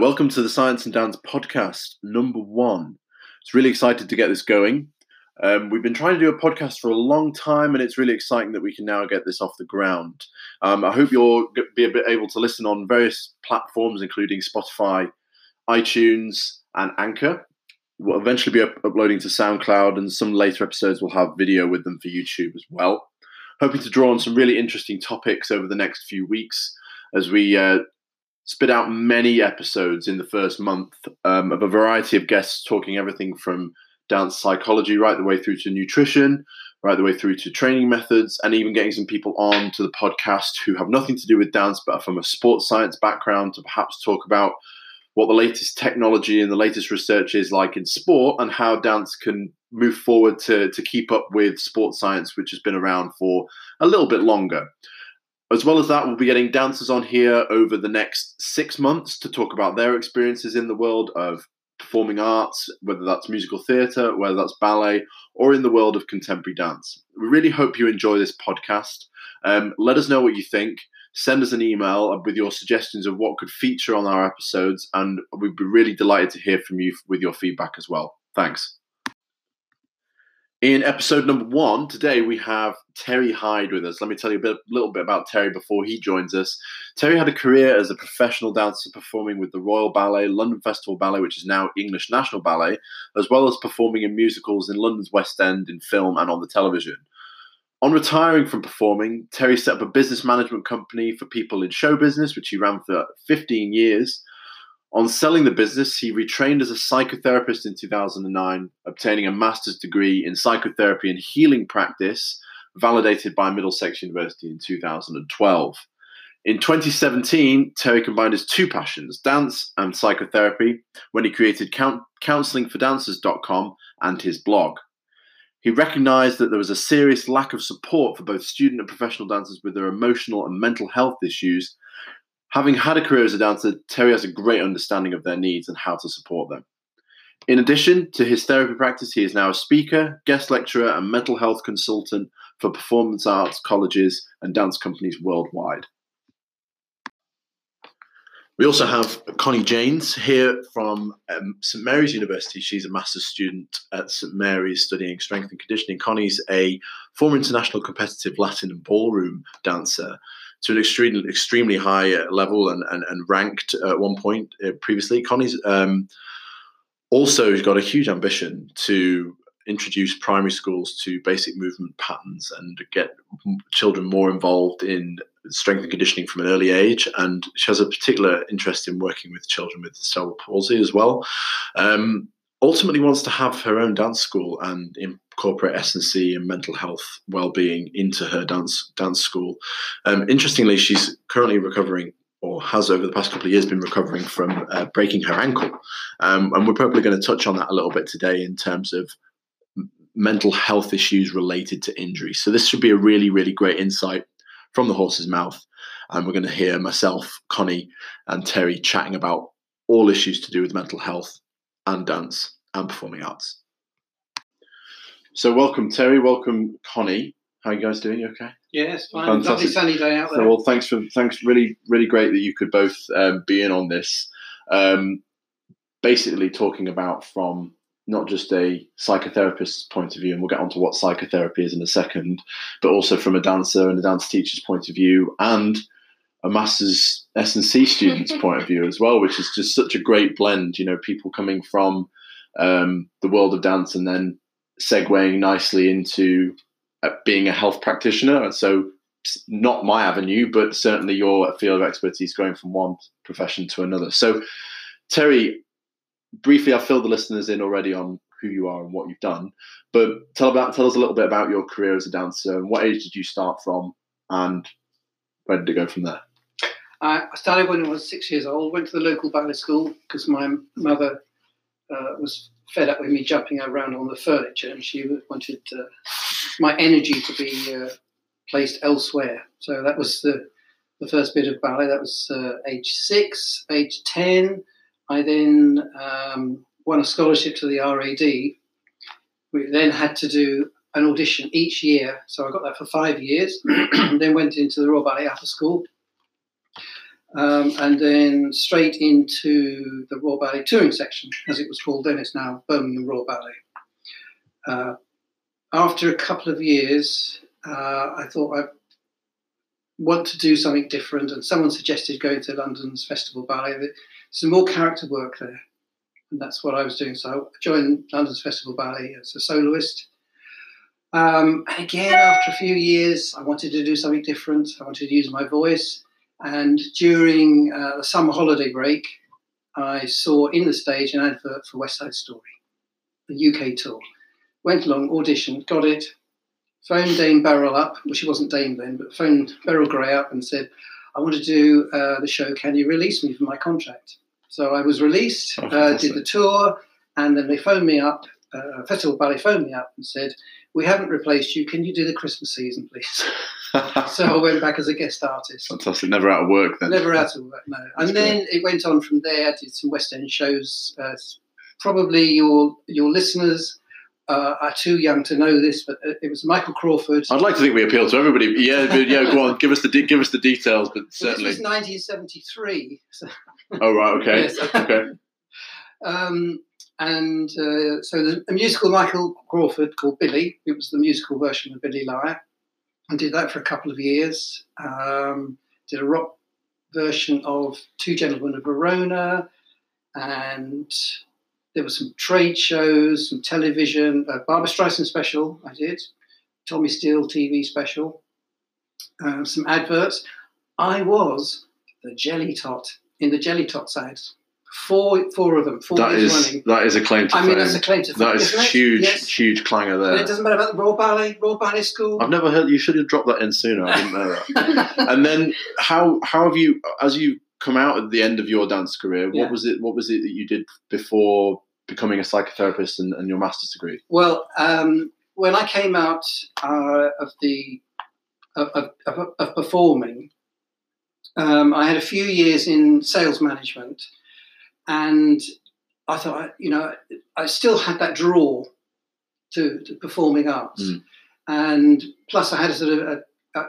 welcome to the Science and Dance podcast, number one. It's really excited to get this going. Um, we've been trying to do a podcast for a long time, and it's really exciting that we can now get this off the ground. Um, I hope you'll be a bit able to listen on various platforms, including Spotify, iTunes, and Anchor. We'll eventually be up- uploading to SoundCloud, and some later episodes will have video with them for YouTube as well. Hoping to draw on some really interesting topics over the next few weeks as we uh, spit out many episodes in the first month um, of a variety of guests talking everything from dance psychology right the way through to nutrition, right the way through to training methods, and even getting some people on to the podcast who have nothing to do with dance but are from a sports science background to perhaps talk about what the latest technology and the latest research is like in sport and how dance can move forward to, to keep up with sports science, which has been around for a little bit longer. As well as that, we'll be getting dancers on here over the next six months to talk about their experiences in the world of performing arts, whether that's musical theatre, whether that's ballet, or in the world of contemporary dance. We really hope you enjoy this podcast. Um, let us know what you think. Send us an email with your suggestions of what could feature on our episodes, and we'd be really delighted to hear from you with your feedback as well. Thanks. In episode number one, today we have Terry Hyde with us. Let me tell you a bit, little bit about Terry before he joins us. Terry had a career as a professional dancer performing with the Royal Ballet, London Festival Ballet, which is now English National Ballet, as well as performing in musicals in London's West End, in film, and on the television. On retiring from performing, Terry set up a business management company for people in show business, which he ran for 15 years. On selling the business, he retrained as a psychotherapist in 2009, obtaining a master's degree in psychotherapy and healing practice, validated by Middlesex University in 2012. In 2017, Terry combined his two passions, dance and psychotherapy, when he created counselingfordancers.com and his blog. He recognized that there was a serious lack of support for both student and professional dancers with their emotional and mental health issues Having had a career as a dancer, Terry has a great understanding of their needs and how to support them. In addition to his therapy practice, he is now a speaker, guest lecturer, and mental health consultant for performance arts colleges and dance companies worldwide. We also have Connie Janes here from um, St Mary's University. She's a master's student at St Mary's studying strength and conditioning. Connie's a former international competitive Latin and ballroom dancer to an extremely extremely high uh, level and, and, and ranked at one point uh, previously. Connie's um, also got a huge ambition to introduce primary schools to basic movement patterns and get children more involved in strength and conditioning from an early age. And she has a particular interest in working with children with cerebral palsy as well. Um, ultimately wants to have her own dance school and incorporate S&C and mental health well-being into her dance dance school. Um, interestingly, she's currently recovering or has over the past couple of years been recovering from uh, breaking her ankle. Um, and we're probably going to touch on that a little bit today in terms of mental health issues related to injury. So this should be a really, really great insight from the horse's mouth. And we're going to hear myself, Connie, and Terry chatting about all issues to do with mental health and dance and performing arts. So, welcome, Terry. Welcome, Connie. How are you guys doing? You okay? Yes, fine. Fantastic. Lovely sunny day out there. So, well, thanks for thanks. Really, really great that you could both um, be in on this. Um, basically, talking about from not just a psychotherapist's point of view, and we'll get onto what psychotherapy is in a second, but also from a dancer and a dance teacher's point of view, and a master's S&C student's point of view as well, which is just such a great blend. You know, people coming from um, the world of dance and then segueing nicely into uh, being a health practitioner. And so, not my avenue, but certainly your field of expertise going from one profession to another. So, Terry, briefly, I've filled the listeners in already on who you are and what you've done. But tell about tell us a little bit about your career as a dancer and what age did you start from, and where did it go from there? I started when I was six years old. Went to the local ballet school because my mother uh, was fed up with me jumping around on the furniture, and she wanted uh, my energy to be uh, placed elsewhere. So that was the the first bit of ballet. That was uh, age six, age ten. I then um, won a scholarship to the RAD. We then had to do an audition each year, so I got that for five years. And then went into the Royal Ballet Upper School um, and then straight into the Royal Ballet touring section, as it was called then. It's now Birmingham Royal Ballet. Uh, after a couple of years, uh, I thought I want to do something different, and someone suggested going to London's Festival Ballet. There's some more character work there, and that's what I was doing. So I joined London's Festival Ballet as a soloist. Um, and again, after a few years, I wanted to do something different. I wanted to use my voice. And during uh, the summer holiday break, I saw in the stage an advert for West Side Story, the UK tour. Went along, auditioned, got it, phoned Dame Beryl up. Well, she wasn't Dame then, but phoned Beryl Grey up and said, I want to do uh, the show. Can you release me from my contract? So I was released, Oh, uh, did the tour, and then they phoned me up. Uh, Festival Ballet phoned me up and said, "We haven't replaced you. Can you do the Christmas season, please?" so I went back as a guest artist. Fantastic. Never out of work then. Never out of work, no. That's And then it went on from there. I did some West End shows. Uh, probably your your listeners uh, are too young to know this, but uh, it was Michael Crawford. I'd like to think we appeal to everybody. but Yeah, but yeah. Go on. Give us the de- give us the details. But this certainly. was 1973. So, Oh right. Okay. Yes. Okay. um, and uh, so there's a musical Michael Crawford called Billy. It was the musical version of Billy Liar. I did that for a couple of years. Um, did a rock version of Two Gentlemen of Verona, and there were some trade shows, some television, a Barbra Streisand special I did, Tommy Steele TV special, um, some adverts. I was the Jelly Tot in the Jelly Tots ads. Four, four of them, four That years is running. that is a claim to I mean, fame. that's a claim to fame. that is huge, Yes. huge clanger And there. it doesn't matter about the Royal Ballet, Royal Ballet School. I've never heard. You should have dropped that in sooner. I didn't know that. and then how how have you as you come out at the end of your dance career? What Yeah. was it? What was it that you did before becoming a psychotherapist and, and your master's degree? Well, um, when I came out uh, of the of, of, of, of performing, um, I had a few years in sales management, and I thought, you know, I still had that draw to, to performing arts, Mm. and plus I had a sort of a,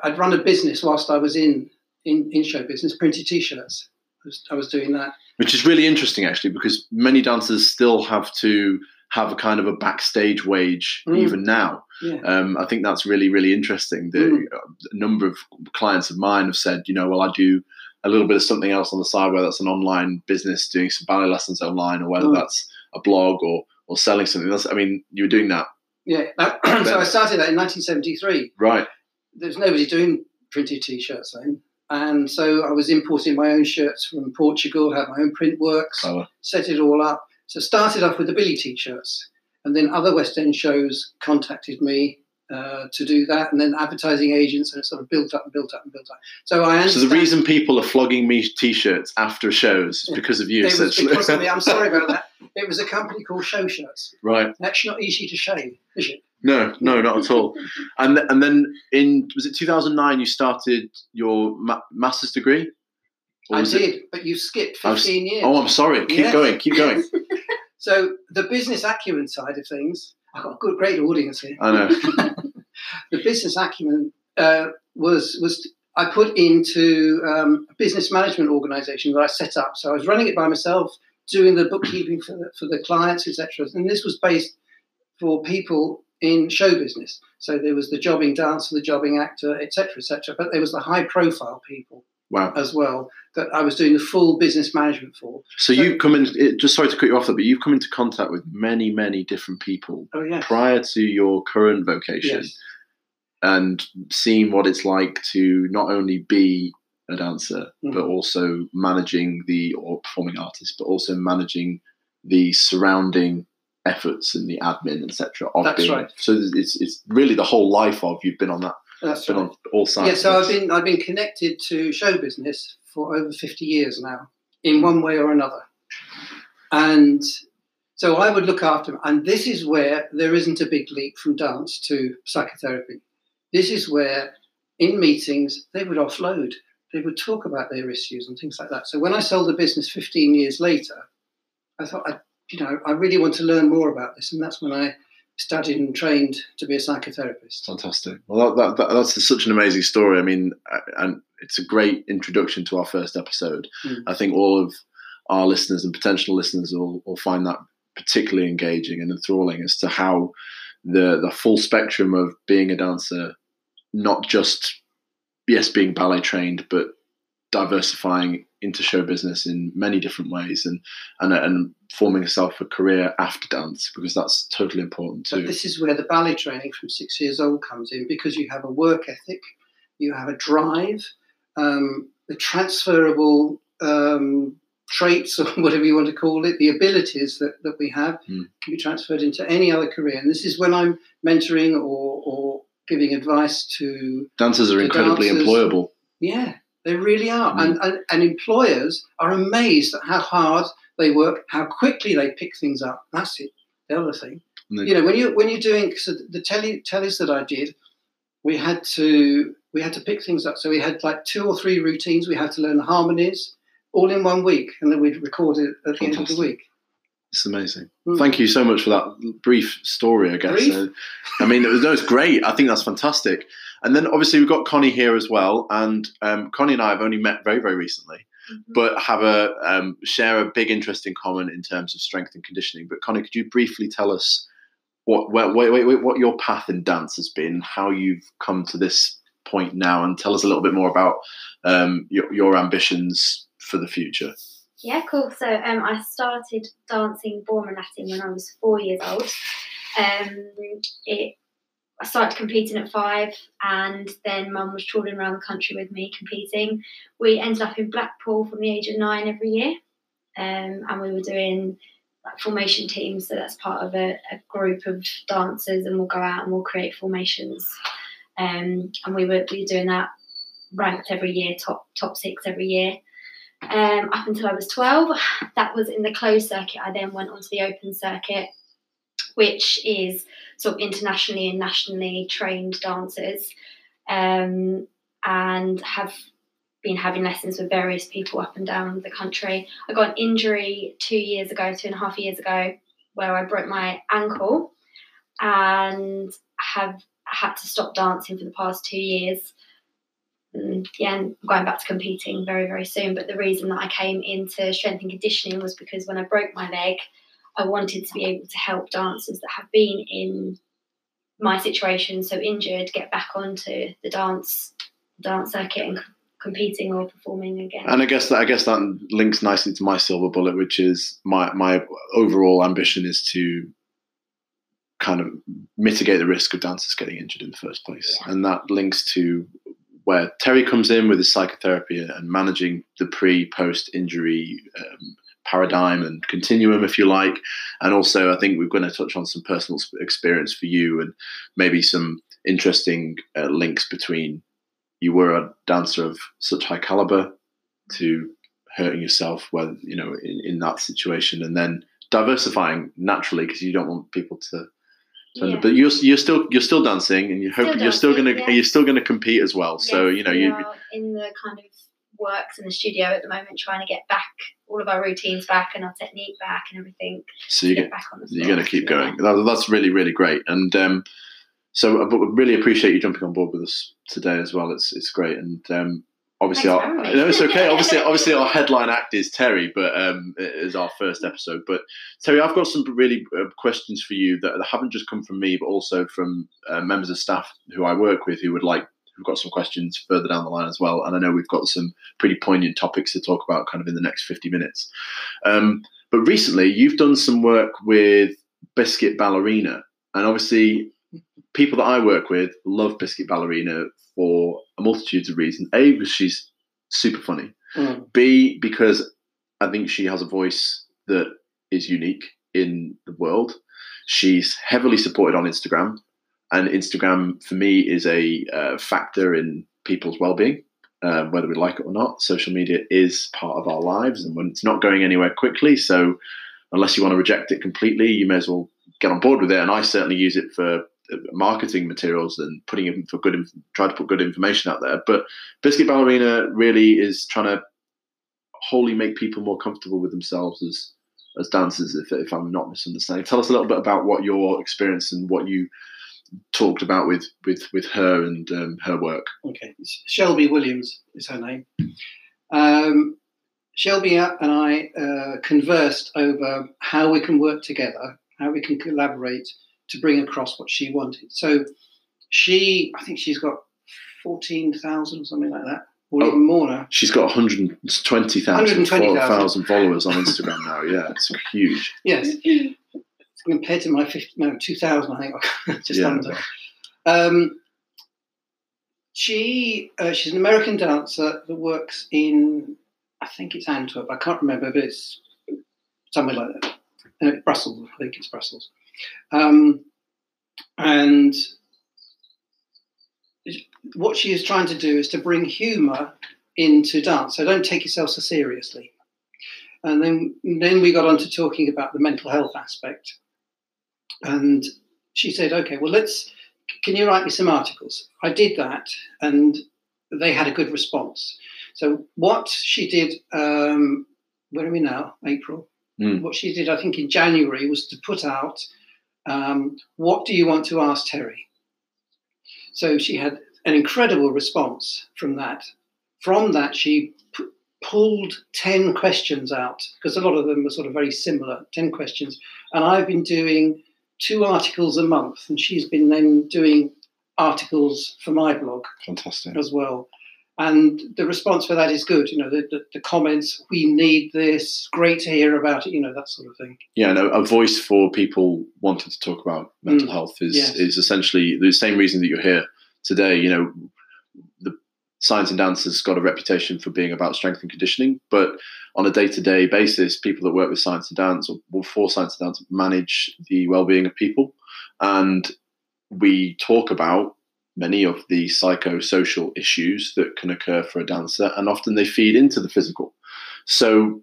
I'd run a business whilst I was in in, in show business, printed T-shirts. I was, I was doing that. Which is really interesting, actually, because many dancers still have to have a kind of a backstage wage Mm. even now. Yeah. Um, I think that's really, really interesting. The, Mm. A number of clients of mine have said, you know, well, I do a little bit of something else on the side, whether that's an online business, doing some ballet lessons online, or whether Mm. that's a blog or or selling something. That's, I mean, you were doing that, Yeah. so I started that in 1973. right? there's nobody doing printed t-shirts then. And so I was importing my own shirts from Portugal, had my own print works, set it all up. So started off with the Billy t-shirts, and then other West End shows contacted me uh, to do that, and then advertising agents, and it sort of built up and built up and built up. So I So the reason people are flogging me t-shirts after shows is Yeah. because of you, it was because of me. I'm sorry about that. It was a company called Show Shirts. right? That's not easy to shave, is it? No, no, not at all. And th- and then in was it 2009 you started your ma- master's degree? I was it- did, but you skipped I was- 15 years. Oh, I'm sorry. Keep Yes. going. Keep going. So the business acumen side of things, I've got a good, great audience here. I know. the business acumen uh, was was I put into um, a business management organisation that I set up. So I was running it by myself, doing the bookkeeping for the, for the clients, etc. And this was based for people in show business. So there was the jobbing dancer, the jobbing actor, etc., etc. But there was the high profile people Wow. as well that I was doing the full business management for. So you've come in. Just sorry to cut you off there, but you've come into contact with many, many different people Oh yeah. prior to your current vocation, Yes. and seen what it's like to not only be a dancer, Mhm. but also managing the or performing artist, but also managing the surrounding efforts and the admin, etc. That's being, right. So it's it's really the whole life of you've been on that, That's right. on all sides. Yeah, so I've been I've been connected to show business for over fifty years now, in one way or another, and so I would look after them. And this is where there isn't a big leap from dance to psychotherapy. This is where, in meetings, they would offload. They would talk about their issues and things like that. So when I sold the business fifteen years later, I thought, I, you know, I really want to learn more about this, and that's when I studied and trained to be a psychotherapist. Fantastic. Well, that, that, that, that's such an amazing story. I mean, uh, and it's a great introduction to our first episode. Mm. I think all of our listeners and potential listeners will, will find that particularly engaging and enthralling as to how the the full spectrum of being a dancer, not just yes being ballet trained, but diversifying into show business in many different ways and and and forming yourself a career after dance because that's totally important too. But this is where the ballet training from six years old comes in because you have a work ethic, you have a drive, um, the transferable um, traits or whatever you want to call it, the abilities that, that we have Mm. can be transferred into any other career. And this is when I'm mentoring or, or giving advice to Dancers are the incredibly dancers- employable. Yeah, they really are. Mm. And, and, and employers are amazed at how hard they work, how quickly they pick things up. That's it. The other thing. They- You know, when you when you're doing so the telly tellies that I did, we had to we had to pick things up. So we had like two or three routines. We had to learn the harmonies all in one week, and then we'd record it at the end of the week. It's amazing. Mm. Thank you so much for that brief story. I guess. Brief? I mean, it was, no, it's great. I think that's fantastic. And then obviously we've got Connie here as well, and um, Connie and I have only met very very recently, but have a um, share a big interest in common in terms of strength and conditioning. But Connie, could you briefly tell us what wait, wait, wait, wait, what your path in dance has been, how you've come to this point now, and tell us a little bit more about um, your, your ambitions for the future. Yeah, cool. So um, I started dancing ballroom and Latin when I was four years old. Um, it, I started competing at five, and then Mum was travelling around the country with me competing. We ended up in Blackpool from the age of nine every year, um, and we were doing like formation teams. So that's part of a, a group of dancers, and we'll go out and we'll create formations. Um, and we were we were doing that ranked every year, top top six every year um, up until I was 12. That was in the closed circuit. I then went onto the open circuit, which is sort of internationally and nationally trained dancers, um, and have been having lessons with various people up and down the country. I got an injury two years ago, two and a half years ago, where I broke my ankle and have had to stop dancing for the past two years and yeah, I'm going back to competing very, very soon. But the reason that I came into strength and conditioning was because when I broke my leg, I wanted to be able to help dancers that have been in my situation, so injured, get back onto the dance dance circuit and competing or performing again. And I guess that I guess that links nicely to my silver bullet, which is my my overall ambition is to kind of mitigate the risk of dancers getting injured in the first place, Yeah. and that links to where Terry comes in with his psychotherapy and managing the pre post injury um, paradigm and continuum, if you like. And also, I think we're going to touch on some personal experience for you and maybe some interesting uh, links between you were a dancer of such high caliber to hurting yourself when you know in, in that situation and then diversifying naturally because you don't want people to Yeah. but you're you're still you're still dancing and you hope you're still gonna yeah. you're still gonna compete as well so you know we you are in the kind of works in the studio at the moment, trying to get back all of our routines back and our technique back and everything. so you get get back on the you're gonna keep going. That, that's really really great. And um so uh, but we really appreciate you jumping on board with us today as well. It's it's great. And um obviously Thanks our, no, it's okay. Obviously obviously our headline act is terry but um it is our first episode. But terry i've got some really uh, questions for you that haven't just come from me but also from uh, members of staff who i work with who would like who've got some questions further down the line as well and i know we've got some pretty poignant topics to talk about kind of in the next 50 minutes um but recently you've done some work with biscuit ballerina and obviously people that I work with love Biscuit Ballerina for a multitude of reasons. A, because she's super funny. Mm. B, because I think she has a voice that is unique in the world. She's heavily supported on Instagram, and Instagram for me is a uh, factor in people's well-being. Uh, whether we like it or not, social media is part of our lives, and when it's not going anywhere quickly, so unless you want to reject it completely, you may as well get on board with it. And I certainly use it for uh, marketing materials and putting in for good, try to put good information out there. But Biscuit Ballerina really is trying to wholly make people more comfortable with themselves as as dancers. If, if I'm not misunderstanding, tell us a little bit about what your experience and what you talked about with with with her and um, her work. Okay, Shelby Williams is her name. Um, Shelby and I uh, conversed over how we can work together, how we can collaborate to bring across what she wanted. So she, I think she's got 14,000 or something like that, or oh, even more now. She's got 120,000 120, followers on Instagram now. Yeah, it's huge. Yes. Compared to my 50, no, 2,000, I think, just yeah. under. Um, she, uh, she's an American dancer that works in I think it's Antwerp. I can't remember, but it's somewhere like that. Uh, Brussels, I think it's Brussels. Um, and what she is trying to do is to bring humour into dance. So don't take yourself so seriously. And then, then we got on to talking about the mental health aspect. And she said, okay, well, let's, can you write me some articles? I did that, and they had a good response. So what she did, um, where are we now? April. Mm. What she did, I think, in January was to put out, um, "What do you want to ask Terry?" So she had an incredible response from that. From that, she p- pulled 10 questions out because a lot of them were sort of very similar 10 questions. And I've been doing two articles a month, and she's been then doing articles for my blog. Fantastic. As well and the response for that is good. You know, the, the, the, comments, we need this, great to hear about it, you know, that sort of thing. Yeah, no, a voice for people wanting to talk about mental mm, health is, yes. is essentially the same reason that you're here today. You know, the science and dance has got a reputation for being about strength and conditioning, but on a day-to-day basis, people that work with science and dance or for science and dance manage the well-being of people, and we talk about many of the psychosocial issues that can occur for a dancer, and often they feed into the physical. So,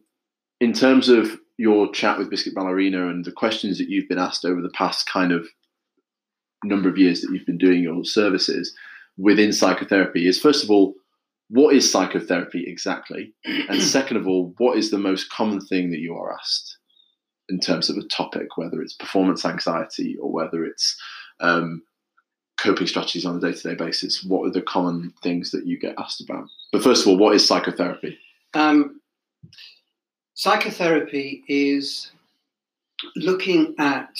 in terms of your chat with Biscuit Ballerina and the questions that you've been asked over the past kind of number of years that you've been doing your services within psychotherapy, is first of all, what is psychotherapy exactly? And second of all, what is the most common thing that you are asked in terms of a topic, whether it's performance anxiety or whether it's um, coping strategies on a day to day basis, what are the common things that you get asked about? But first of all, what is psychotherapy? Um, psychotherapy is looking at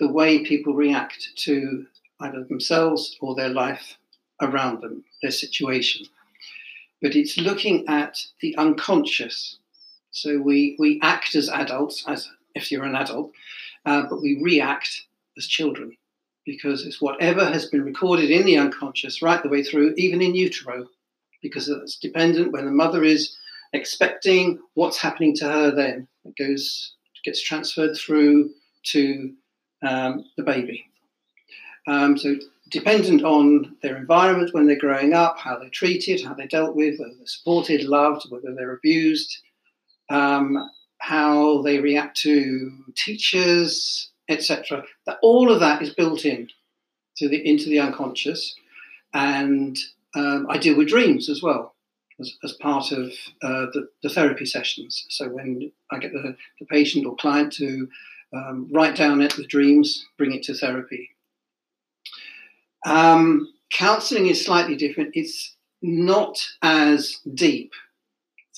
the way people react to either themselves or their life around them, their situation. But it's looking at the unconscious. So we, we act as adults, as if you're an adult, uh, but we react as children because it's whatever has been recorded in the unconscious right the way through, even in utero, because it's dependent when the mother is expecting what's happening to her then. It goes, gets transferred through to um, the baby. Um, so dependent on their environment when they're growing up, how they're treated, how they're dealt with, whether they're supported, loved, whether they're abused, um, how they react to teachers, etc. That all of that is built in to the into the unconscious, and um, I deal with dreams as well as, as part of uh, the, the, therapy sessions. So when I get the, the patient or client to um, write down it, the dreams, bring it to therapy. Um, counseling is slightly different. It's not as deep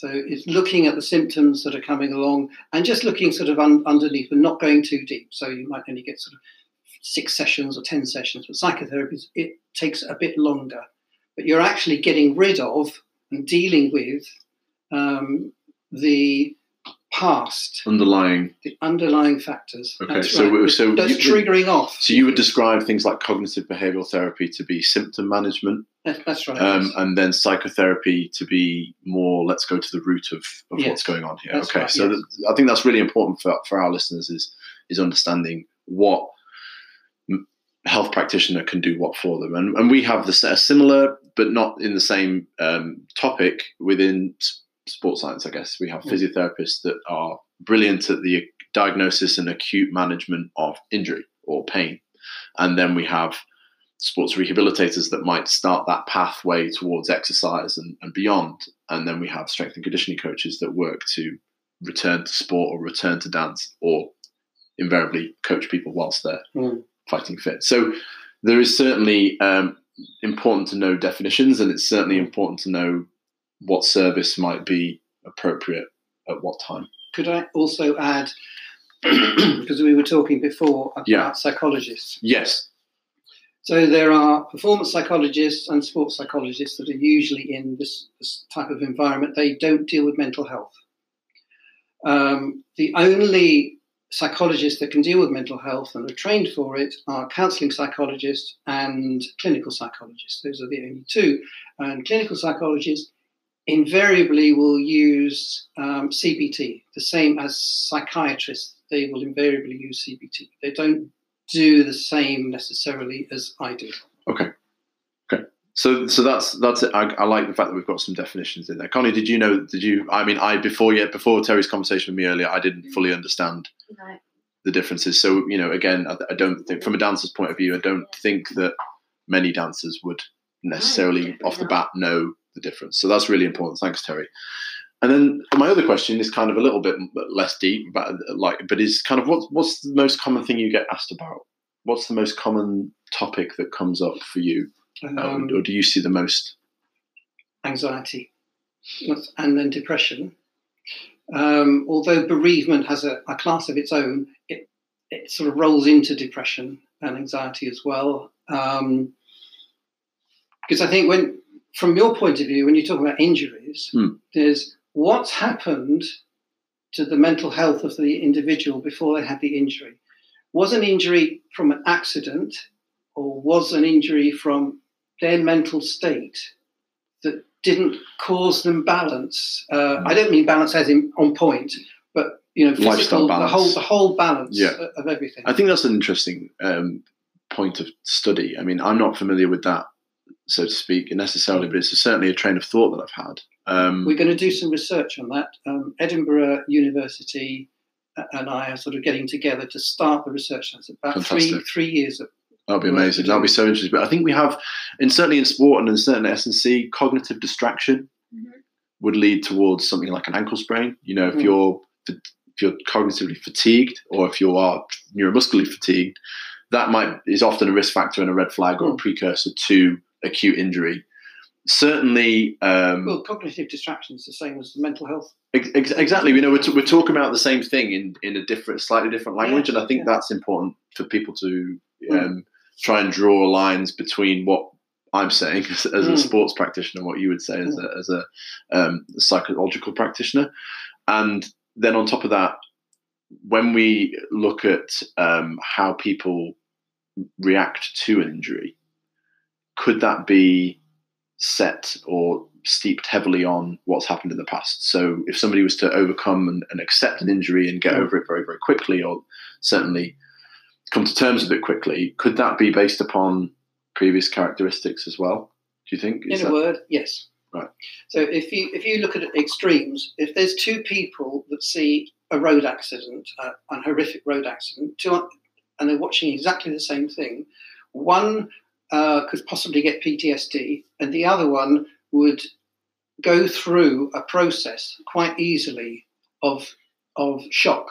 so it's looking at the symptoms that are coming along and just looking sort of un- underneath and not going too deep. So you might only get sort of six sessions or 10 sessions, but psychotherapy, it takes a bit longer. But you're actually getting rid of and dealing with um, the past underlying the underlying factors okay that's so right. so that's triggering off so you would describe things like cognitive behavioral therapy to be symptom management that's right um, yes. and then psychotherapy to be more let's go to the root of, of yes. what's going on here that's okay right, so yes. i think that's really important for, for our listeners is is understanding what health practitioner can do what for them and, and we have the a similar but not in the same um, topic within sports science, I guess. We have physiotherapists that are brilliant at the diagnosis and acute management of injury or pain. And then we have sports rehabilitators that might start that pathway towards exercise and, and beyond. And then we have strength and conditioning coaches that work to return to sport or return to dance or invariably coach people whilst they're mm. fighting fit. So there is certainly um, important to know definitions, and it's certainly important to know what service might be appropriate at what time. Could I also add, because we were talking before about Yeah. psychologists. Yes. So there are performance psychologists and sports psychologists that are usually in this, this type of environment. They don't deal with mental health. Um, the only psychologists that can deal with mental health and are trained for it are counselling psychologists and clinical psychologists. Those are the only two. And clinical psychologists invariably will use um, CBT, the same as psychiatrists. They will invariably use CBT. They don't do the same necessarily as I do. Okay. Okay. So, so that's that's it. I, I like the fact that we've got some definitions in there. Connie, did you know? Did you? I mean, I before yet before Terry's conversation with me earlier, I didn't fully understand No. the differences. So, you know, again, I, I don't think from a dancer's point of view, I don't think that many dancers would necessarily definitely off the bat know the difference. So that's really important. Thanks, Terry. And then my other question is kind of a little bit less deep, but like, but is kind of what what's the most common thing you get asked about? What's the most common topic that comes up for you, Um, or, or do you see the most? anxiety and then depression. Um, although bereavement has a, a class of its own, it, it sort of rolls into depression and anxiety as well. Um, because I think when, from your point of view, when you talk about injuries, Hmm. there's what's happened to the mental health of the individual before they had the injury. Was an injury from an accident, or was an injury from their mental state that didn't cause them balance? Uh, I don't mean balance as in on point, but you know, Lifestyle physical, the whole the whole balance Yeah. of- of everything. I think that's an interesting um, point of study. I mean, I'm not familiar with that, so to speak, necessarily, but it's certainly a train of thought that I've had. Um, We're going to do some research on that. Um, Edinburgh University uh, and I are sort of getting together to start the research. That's about three Fantastic. three years of That'll be amazing. That'll be so interesting. But I think we have, and certainly in sport and in certain S and C, cognitive distraction Mhm. would lead towards something like an ankle sprain. You know, if Mm. you're if you're cognitively fatigued or if you are neuromuscularly fatigued, that might is often a risk factor and a red flag or a Mm. precursor to acute injury. Certainly, um, well, cognitive distraction is the same as the mental health. Ex- ex- exactly. You know, we're, t- we're talking about the same thing in, in a different, slightly different language, Yeah, and I think yeah. that's important for people to Mm. um, try and draw lines between what I'm saying as, as a Mm. sports practitioner, and what you would say as a, as a um, psychological practitioner, and then on top of that, when we look at um, how people react to an injury, could that be set or steeped heavily on what's happened in the past? So, if somebody was to overcome and, and accept an injury and get Mm. over it very, very quickly, or certainly come to terms with it quickly, could that be based upon previous characteristics as well? Do you think? Is In a that- word, yes. Right. So if you if you look at extremes, if there's two people that see a road accident, uh, an horrific road accident, two, and they're watching exactly the same thing, one uh, could possibly get PTSD, and the other one would go through a process quite easily of of shock,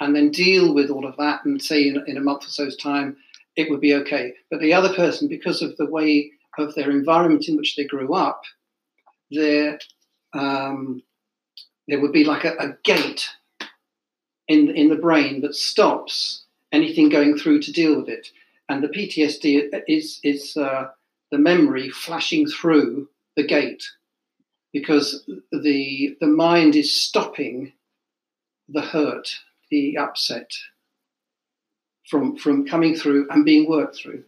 and then deal with all of that, and say in, in a month or so's time it would be okay. But the other person, because of the way of their environment in which they grew up, there um, there would be like a, a gate in in the brain that stops anything going through to deal with it, and the PTSD is is uh, the memory flashing through the gate because the the mind is stopping the hurt, the upset from from coming through and being worked through.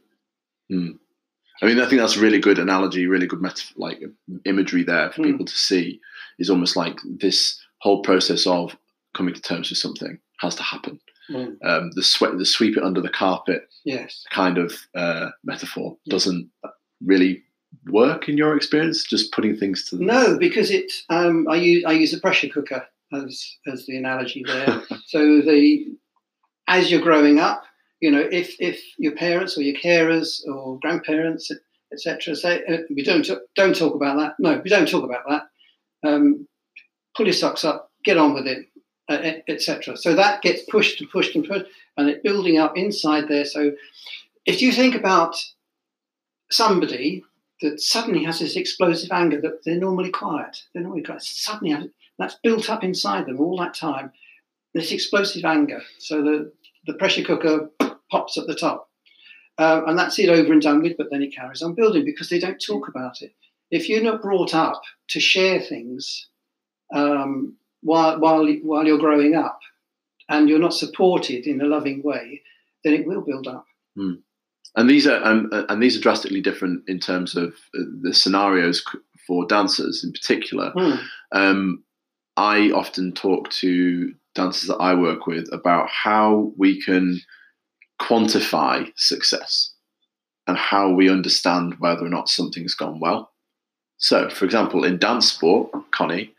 I mean, I think that's a really good analogy, really good metaphor, like imagery there for Mm. people to see. Is almost like this whole process of coming to terms with something has to happen. Um, the sweat, the sweep it under the carpet Yes. kind of uh, metaphor Yeah. doesn't really work in your experience. Just putting things to the No, because it. Um, I use I use a pressure cooker as as the analogy there. so the as you're growing up, you know, if if your parents or your carers or grandparents, etc., say uh, we don't talk, don't talk about that. No, we don't talk about that. Um, pull your socks up, get on with it. Uh, etc. So that gets pushed and pushed and pushed, and it building up inside there. So if you think about somebody that suddenly has this explosive anger that they're normally quiet, they're normally quiet, suddenly that's built up inside them all that time. This explosive anger. So the the pressure cooker pops at the top. Um, and that's it over and done with, but then it carries on building because they don't talk about it. If you're not brought up to share things um, while, while, while you're growing up and you're not supported in a loving way, then it will build up. Hmm. And these are um, and these are drastically different in terms of uh, the scenarios for dancers in particular. Hmm. Um, I often talk to dancers that I work with about how we can quantify success and how we understand whether or not something's gone well. So, for example, in dance sport, Connie,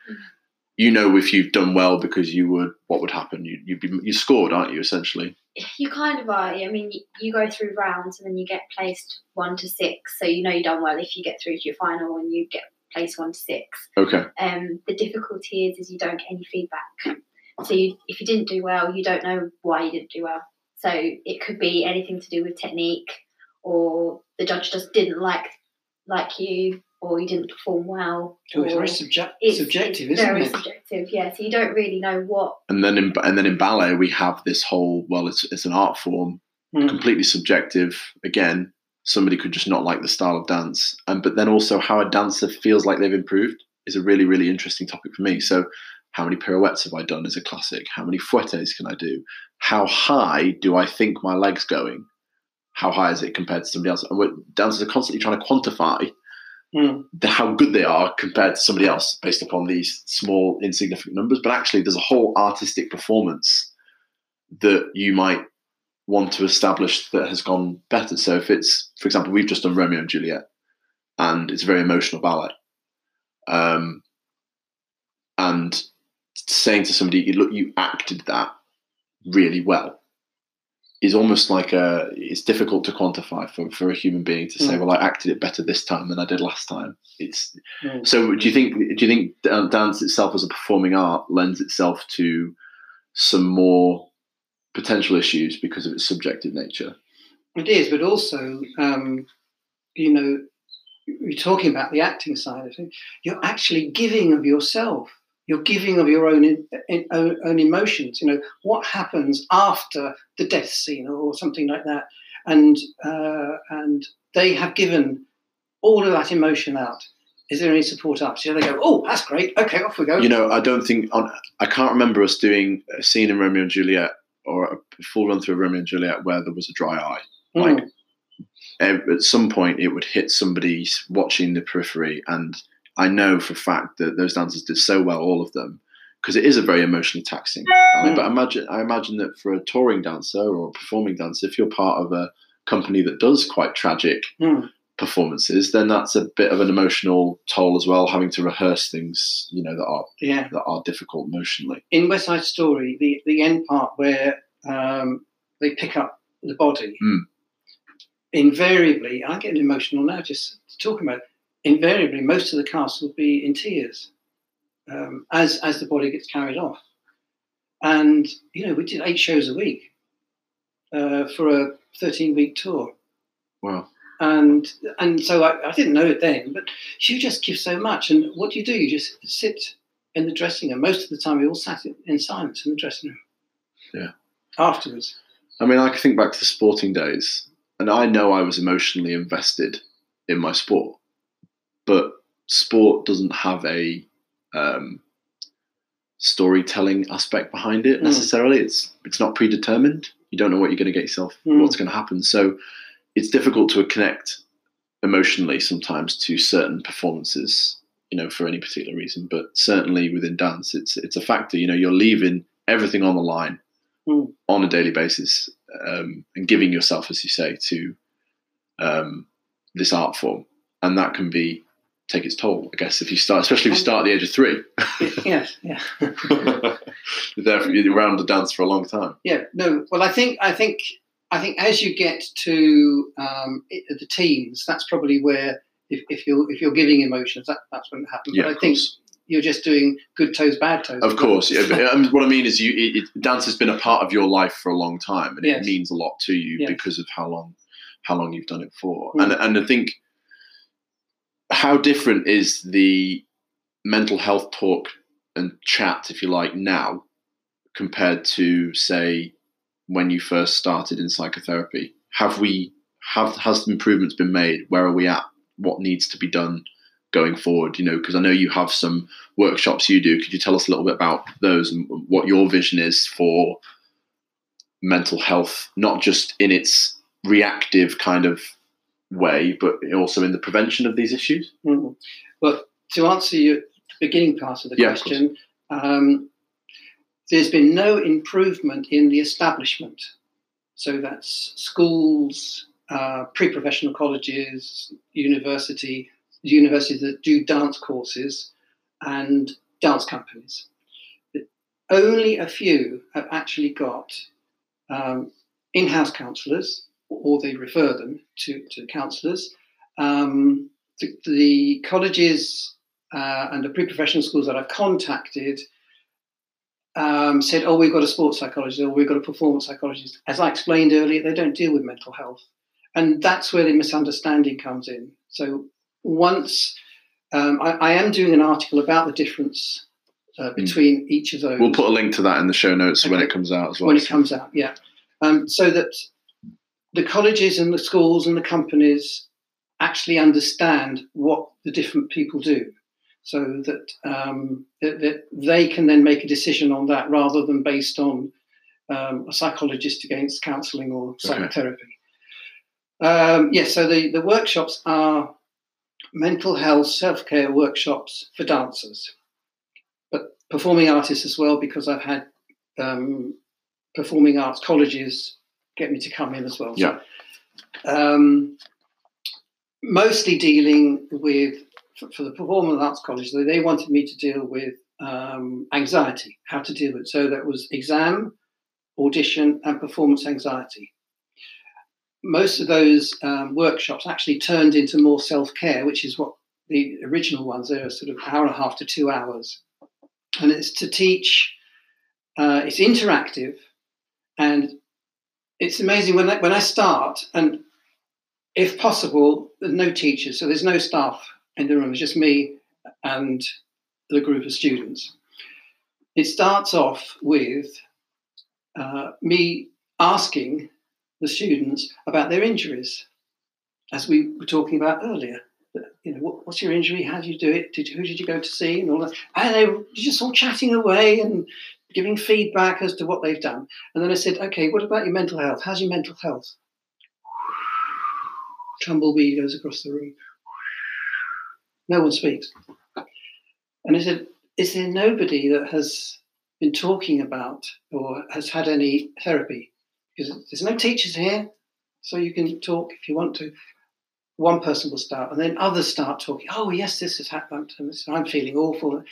you know if you've done well because you would what would happen? You you'd be you scored, aren't you? Essentially, You kind of are. I mean, you, go through rounds and then you get placed one to six, so you know you've done well if you get through to your final and you get placed one to six. okay. Um, the difficulty is, is you don't get any feedback. So you, if you didn't do well, you don't know why you didn't do well. So it could be anything to do with technique, or the judge just didn't like like you, or you didn't perform well. Oh, it's very subject, it's- subjective, it's isn't very it? Very subjective, yeah. So you don't really know what. And then in and then in ballet we have this whole well, it's it's an art form, Hmm. completely subjective. Again, somebody could just not like the style of dance, and but then also how a dancer feels like they've improved is a really really interesting topic for me. So, how many pirouettes have I done as a classic? How many fouettes can I do? How high do I think my legs going? How high is it compared to somebody else? And dancers are constantly trying to quantify The, how good they are compared to somebody else based upon these small insignificant numbers. But actually, there's a whole artistic performance that you might want to establish that has gone better. So if it's, for example, we've just done Romeo and Juliet, and it's a very emotional ballet. Um, and saying to somebody, look, you acted that really well," is almost like a. It's difficult to quantify for, for a human being to say, Mm. "Well, I acted it better this time than I did last time." It's Hmm. so. Do you think? Do you think dance itself as a performing art lends itself to some more potential issues because of its subjective nature? It is, but also, um, you know, you're talking about the acting side of it. You're actually giving of yourself. You're giving of your own in, in, own, emotions. You know what happens after the death scene or something like that, and uh, and they have given all of that emotion out. Is there any support up? So they go, oh, that's great. Okay, off we go. You know, I don't think on. I can't remember us doing a scene in Romeo and Juliet or a full run through of Romeo and Juliet where there was a dry eye. Mm. like, at some point it would hit somebody watching the periphery and i know for a fact that those dancers did so well all of them because it is a very emotionally taxing. Mm. but imagine i imagine that for a touring dancer or a performing dancer if you're part of a company that does quite tragic Mm. performances then that's a bit of an emotional toll as well having to rehearse things you know that are yeah. that are difficult emotionally in West Side Story, the, the end part where um, they pick up the body, Mm. invariably, I get emotional now just talking about invariably, most of the cast will be in tears um, as, as the body gets carried off. And, you know, we did eight shows a week uh, for a 13 week tour. wow And and so I, I didn't know it then, but you just give so much. And what do you do? You just sit in the dressing room. Most of the time, we all sat in, in silence in the dressing room. Yeah. Afterwards. I mean, I can think back to the sporting days, and I know I was emotionally invested in my sport, but sport doesn't have a um, storytelling aspect behind it Mm. necessarily. It's it's not predetermined. You don't know what you're going to get yourself, Mm. what's going to happen. So it's difficult to connect emotionally sometimes to certain performances. You know, for any particular reason, but certainly within dance, it's it's a factor. You know, you're leaving everything on the line Mm. on a daily basis um, and giving yourself, as you say, to um, this art form, and that can be take its toll. I guess if you start, especially if you start at the age of three, yes. Yeah. you're there for, you're around the dance for a long time. Yeah. No. Well, I think I think I think as you get to um, the teens, that's probably where if, if you're if you're giving emotions, that, that's when it happens. Yeah, but I think you're just doing good toes, bad toes. Of course, yeah. What I mean is, you it, it, dance has been a part of your life for a long time, and Yes. it means a lot to you Yes. because of how long how long you've done it for. Mm. And and I think how different is the mental health talk and chat, if you like, now compared to say when you first started in psychotherapy? Have we have has improvements been made? Where are we at? What needs to be done going forward? You know, because I know you have some workshops you do. Could you tell us a little bit about those and what your vision is for mental health, not just in its reactive kind of way, but also in the prevention of these issues? Mhm. Well, to answer your beginning part of the Yeah, of question, um, there's been no improvement in the establishment. So that's schools, uh, pre-professional colleges, university, universities that do dance courses, and dance companies. Only a few have actually got um, in-house counsellors, or they refer them to, to counsellors. Um, the, the colleges uh, and the pre-professional schools that I've contacted um, said, "Oh, we've got a sports psychologist, or we've got a performance psychologist." As I explained earlier, they don't deal with mental health, and that's where the misunderstanding comes in. So once um, I, I am doing an article about the difference uh, between each of those Hmm. We'll put a link to that in the show notes when it comes out as well. when it comes out, yeah. Um, so that the colleges and the schools and the companies actually understand what the different people do, so that, um, that, that they can then make a decision on that rather than based on um, a psychologist against counselling or psychotherapy. Um, yes, so the, the workshops are mental health self care workshops for dancers, but performing artists as well because I've had um, performing arts colleges get me to come in as well. Yeah. Um, mostly dealing with for, for the performing arts college, they, they wanted me to deal with um, anxiety, how to deal with. it. So that was exam, audition, and performance anxiety. Most of those um, workshops actually turned into more self care, which is what the original ones. They were sort of hour and a half to two hours, and it's to teach. Uh, it's interactive, and it's amazing when I, when I start, and if possible, there's no teachers, so there's no staff in the room. It's just me and the group of students. It starts off with uh, me asking the students about their injuries, as we were talking about earlier. You know, what, what's your injury? How did you do it? Did you, who did you go to see? And all that. And they were just all chatting away and giving feedback as to what they've done. And then I said, okay, what about your mental health? How's your mental health? Tumbleweed goes across the room. No one speaks. And I said, is there nobody that has been talking about or has had any therapy? Because there's no teachers here, so you can talk if you want to. One person will start, and then others start talking. Oh, yes, this has happened, this, I'm feeling awful.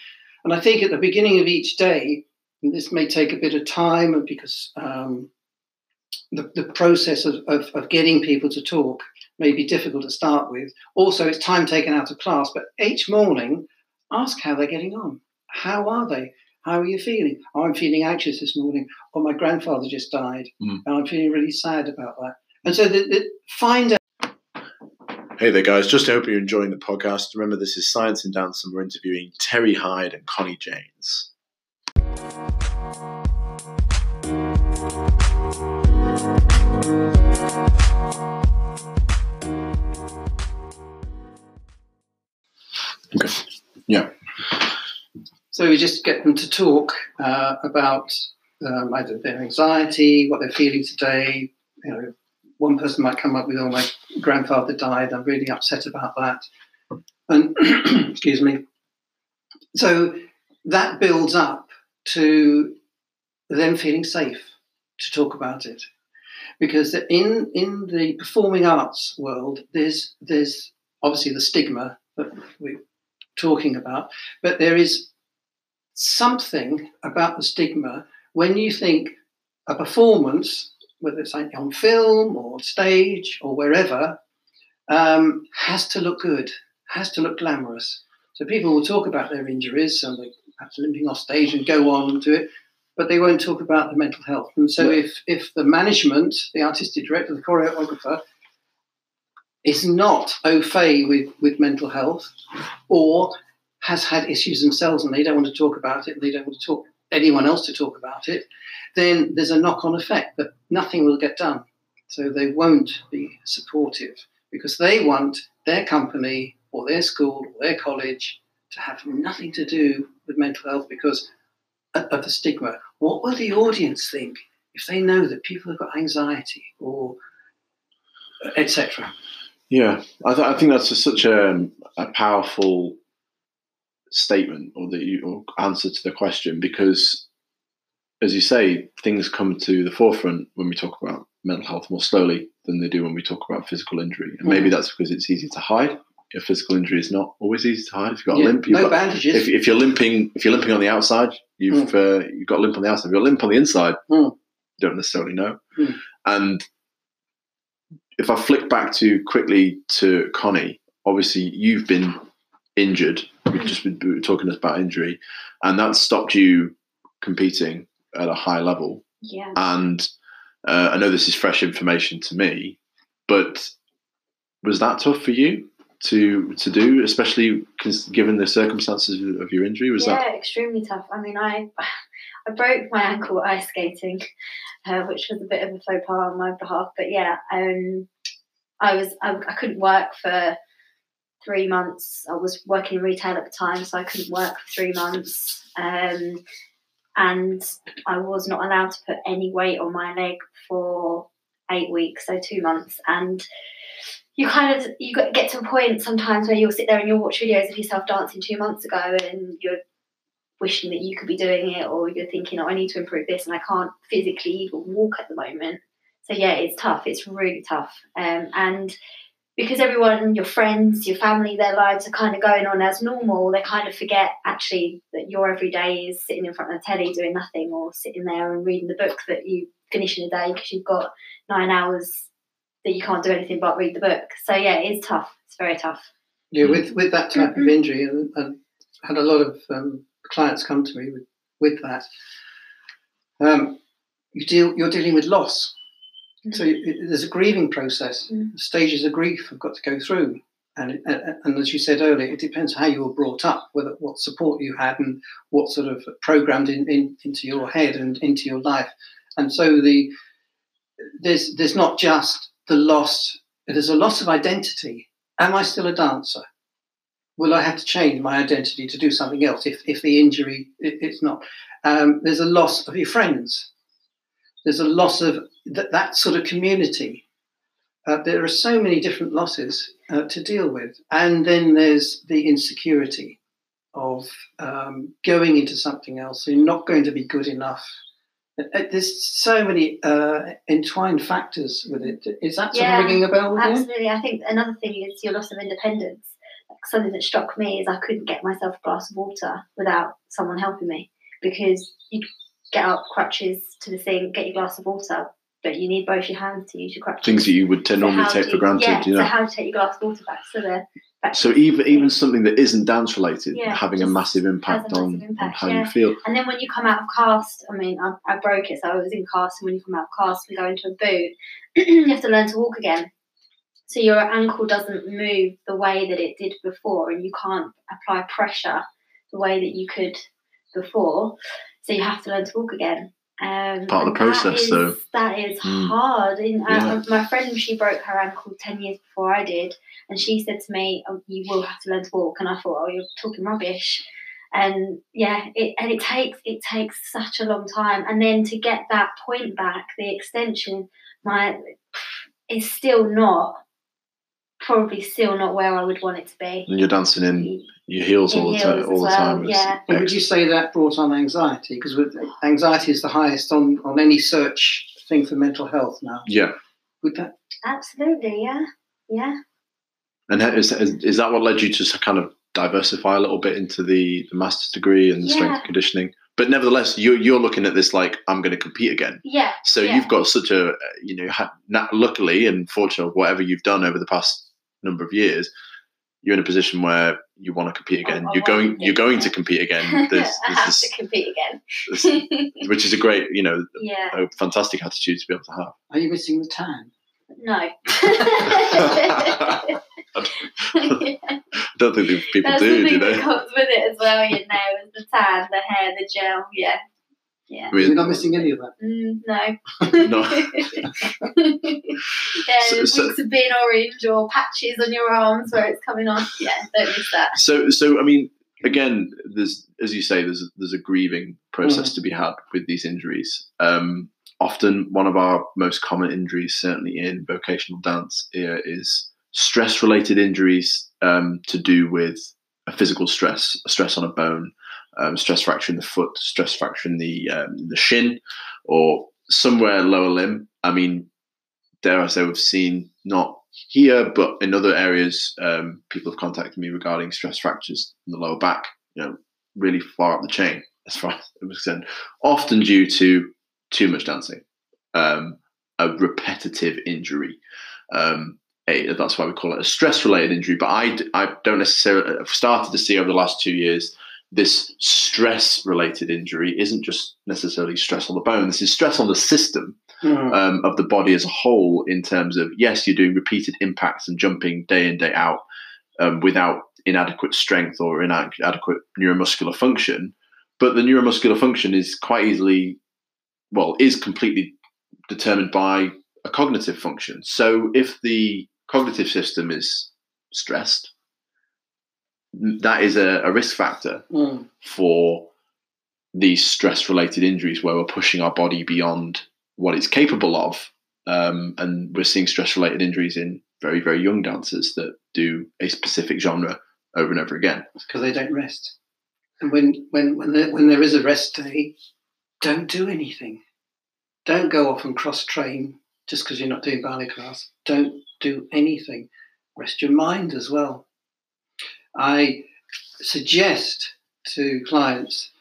And I think at the beginning of each day, and this may take a bit of time, and because um, the, the process of, of, of getting people to talk may be difficult to start with. Also, it's time taken out of class, but each morning, ask how they're getting on. How are they? How are you feeling? Oh, I'm feeling anxious this morning. Or my grandfather just died, Mm. and I'm feeling really sad about that. And so, the, the, find out. Hey there, guys. Just hope you're enjoying the podcast. Remember, this is Science in Dance, and we're interviewing Terry Hyde and Connie Janes. Okay. Yeah. So we just get them to talk uh, about um, either their anxiety, what they're feeling today. You know, one person might come up with, "Oh, my grandfather died. I'm really upset about that." And excuse me. So that builds up to them feeling safe to talk about it, because in in the performing arts world, there's there's obviously the stigma that we're talking about, but there is something about the stigma when you think a performance, whether it's on film or stage or wherever, um, has to look good, has to look glamorous. So people will talk about their injuries and they perhaps limping off stage and go on to it, but they won't talk about the mental health. And so Yeah. if if the management, the artistic director, the choreographer is not au fait with, with mental health or has had issues themselves and they don't want to talk about it, they don't want to talk anyone else to talk about it, then there's a knock-on effect that nothing will get done. So they won't be supportive because they want their company or their school or their college to have nothing to do with mental health because of of the stigma. What will the audience think if they know that people have got anxiety or etc.? Yeah, I, th- I think that's just such a, a powerful statement or the you- or answer to the question because, as you say, things come to the forefront when we talk about mental health more slowly than they do when we talk about physical injury, and maybe mm. that's because it's easy to hide. A physical injury is not always easy to hide. If you've got a limp, you've no got, bandages. if, if you're limping, if you're limping on the outside, you've uh, you've got a limp on the outside. If you've got a limp on the inside, Mm. you don't necessarily know. Mm. And if I flick back to quickly to Connie, obviously you've been injured. We've just been we talking about injury, and that stopped you competing at a high level. Yeah. And uh, I know this is fresh information to me, but was that tough for you to to do, especially given the circumstances of- your injury? Was yeah, that extremely tough. I mean, I I broke my ankle ice skating, uh, which was a bit of a faux pas on my behalf. But yeah, um, I was I, I couldn't work for three months. I was working in retail at the time, so I couldn't work for three months. Um, and I was not allowed to put any weight on my leg for eight weeks, so two months. And you kind of you get to a point sometimes where you'll sit there and you'll watch videos of yourself dancing two months ago, and you're wishing that you could be doing it, or you're thinking, "Oh, I need to improve this," and I can't physically even walk at the moment. So yeah, it's tough. It's really tough, um, and because everyone, your friends, your family, their lives are kind of going on as normal, they kind of forget actually that your everyday is sitting in front of the telly doing nothing, or sitting there and reading the book that you finish in a day because you've got nine hours that you can't do anything but read the book. So yeah, it is tough. It's very tough. Yeah, Mm. with, with that type of injury, and, and had a lot of um, clients come to me with, with that. Um, you deal, you're dealing with loss, so Mm. it, there's a grieving process. Mm. Stages of grief have got to go through, and it, and and as you said earlier, it depends how you were brought up, whether what support you had, and what sort of programmed in, in into your head and into your life. And so the there's there's not just the loss. There's a loss of identity. Am I still a dancer? Will I have to change my identity to do something else if, if the injury it, it's not? Um, there's a loss of your friends. There's a loss of th- that sort of community. Uh, there are so many different losses uh, to deal with, and then there's the insecurity of um, going into something else. You're not going to be good enough. Uh, There's so many uh, entwined factors with it. Is that sort Yeah, of ringing a bell with you? Absolutely. I think another thing is your loss of independence. Like something that struck me is I couldn't get myself a glass of water without someone helping me because you get up crutches to the sink, get your glass of water, but you need both your hands to use your crutches. things that you would t- normally take do for granted? Yeah, you know. so how to take your glass of water back to the back So even even something that isn't dance related Yeah, having a massive impact, massive on, on how yeah. you feel. And then when you come out of cast, I mean, I, I broke it, so I was in cast, and when you come out of cast and go into a boot, you have to learn to walk again. So your ankle doesn't move the way that it did before, and you can't apply pressure the way that you could before. So you have to learn to walk again. Um, Part of the process, is- though. That is Mm. hard. In, uh, Yeah. My friend, she broke her ankle 10 years before I did, and she said to me, oh, You will have to learn to walk. And I thought, Oh, you're talking rubbish and yeah it and it takes it takes such a long time and then to get that point back the extension my is still not probably still not where i would want it to be And you're dancing in your heels In all the heels time. as All the time. It's- yeah. And would you say that brought on anxiety? Because anxiety is the highest on, on any search thing for mental health now. Yeah. Would that? absolutely yeah yeah And is, is, is that what led you to kind of diversify a little bit into the, the master's degree and the strength and conditioning? But nevertheless, you're, you're looking at this like, I'm going to compete again. yeah So Yeah. you've got such a, you know, luckily and fortunately, whatever you've done over the past number of years, you're in a position where you want to compete again. Oh, I you're going to you're going to compete. compete again. There's, I have this, to compete again. this- which is a great, you know, yeah. a fantastic attitude to be able to have. Are you missing the tan? No. I don't think that people That's do, the do thing that they? comes with it as well, you know, is the tan, the hair, the gel, yeah. Yeah. I mean, You're not missing any of that. Mm, no. No. yeah, So- the so- weeks of being orange or patches on your arms where it's coming off. Yeah, don't miss that. so so I mean, again, there's as you say, there's there's a grieving process to be had with these injuries. Um, often, one of our most common injuries, certainly in vocational dance, is stress-related injuries um, to do with a physical stress, a stress on a bone, um, stress fracture in the foot, stress fracture in the um, the shin, or somewhere lower limb. I mean, dare I say, we've seen not here, but in other areas, um, people have contacted me regarding stress fractures in the lower back. You know, really far up the chain as far as concerned. Often due to too much dancing, um, a repetitive injury. Um, a, that's why we call it a stress-related injury. But I, I don't necessarily. I've started to see over the last two years this stress-related injury isn't just necessarily stress on the bone. This is stress on the system Mm. um, of the body as a whole in terms of yes, you're doing repeated impacts and jumping day in day out um, without inadequate strength or inadequate neuromuscular function, but the neuromuscular function is quite easily, well, is completely determined by a cognitive function. So if the cognitive system is stressed, that is a, a risk factor Mm. for these stress related injuries where we're pushing our body beyond what it's capable of. Um, and we're seeing stress related injuries in very, very young dancers that do a specific genre over and over again. because they don't rest. And when when when there, when there is a rest day, don't do anything. Don't go off and cross train just because you're not doing ballet class. Don't do anything. Rest your mind as well. I suggest to clients,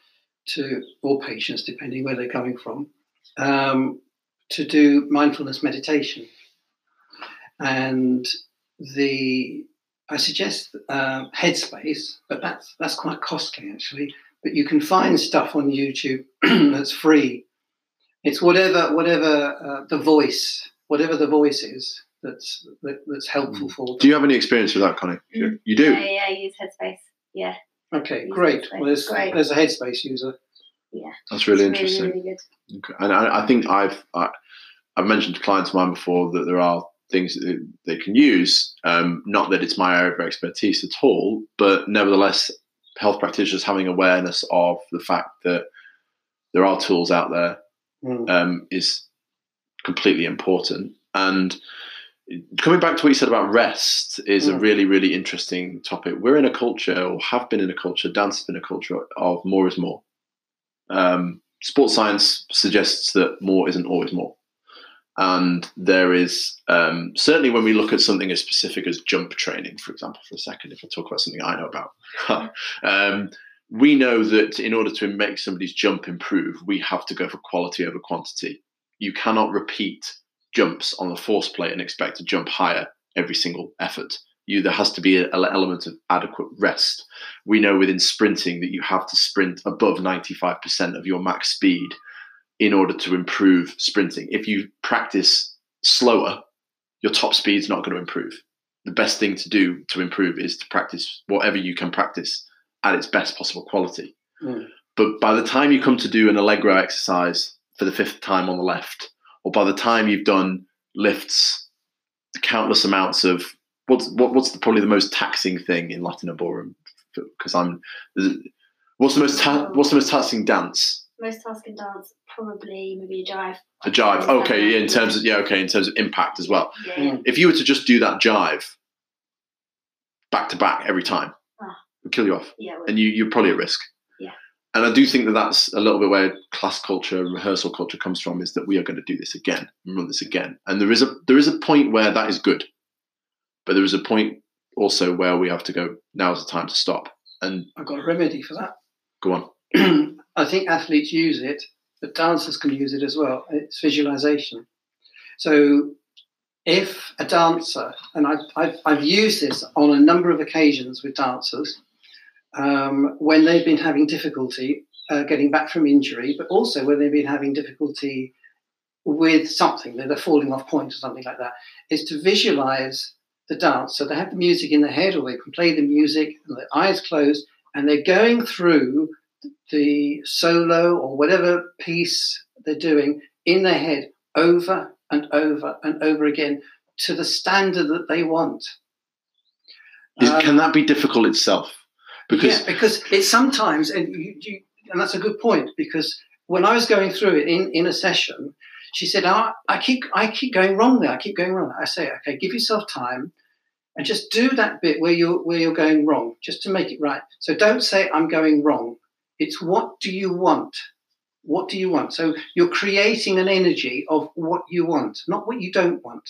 to or patients, depending where they're coming from, um, to do mindfulness meditation. And the I suggest um, Headspace, but that's that's quite costly actually. But you can find stuff on YouTube that's free. It's whatever whatever uh, the voice, whatever the voice is that's that, that's helpful for them. Do you have any experience with that, Connie? Mm. You do? Yeah, yeah, use Headspace. Yeah. Okay, Use great. Headspace. Well, there's, Great. there's a Headspace user. Yeah. That's really It's interesting. Really, really good. Okay. And I, I think I've I, I've mentioned to clients of mine before that there are things that they can use. Um, not that it's my area of expertise at all, but nevertheless, health practitioners having awareness of the fact that there are tools out there Mm. um, is completely important. And coming back to what you said about rest is a Mm. really, really interesting topic. We're in a culture, or have been in a culture, dance has been a culture of more is more. Um, sports science suggests that more isn't always more. And there is um, certainly when we look at something as specific as jump training, for example, for a second, if I talk about something I know about, um, we know that in order to make somebody's jump improve, we have to go for quality over quantity. You cannot repeat jumps on the force plate and expect to jump higher every single effort. You, there has to be an element of adequate rest. We know within sprinting that you have to sprint above 95% of your max speed in order to improve sprinting. If you practice slower, your top speed's not going to improve. The best thing to do to improve is to practice whatever you can practice at its best possible quality. Mm. But by the time you come to do an Allegro exercise for the fifth time on the left, or by the time you've done lifts, countless amounts of what's what, what's the, probably the most taxing thing in Latin Ballroom? Because I'm what's the most ta- what's the most taxing dance? Most tasking dance, probably maybe a jive. A jive. Okay, yeah, in terms of yeah, okay, in terms of impact as well. Yeah. Mm. If you were to just do that jive back to back every time, Ah. it would kill you off, Yeah. and you you're probably at risk. And I do think that that's a little bit where class culture, rehearsal culture comes from, is that we are going to do this again and run this again. And there is a there is a point where that is good, but there is a point also where we have to go. Now is the time to stop and I've got a remedy for that. go on. I think athletes use it, but dancers can use it as well. It's visualization. So, if a dancer, and I've, I've, I've used this on a number of occasions with dancers, um, when they've been having difficulty uh, getting back from injury, but also when they've been having difficulty with something, they're falling off point or something like that, is to visualize the dance. So they have the music in their head or they can play the music and their eyes closed and they're going through the solo or whatever piece they're doing in their head over and over and over again to the standard that they want. Is, Um, can that be difficult itself? Because yeah, because it's sometimes, and you, you, and that's a good point. Because when I was going through it in, in a session, she said, oh, "I keep I keep going wrong there. I keep going wrong." I say, "Okay, give yourself time, and just do that bit where you're where you're going wrong, just to make it right. So don't say I'm going wrong. It's what do you want? What do you want? So you're creating an energy of what you want, not what you don't want.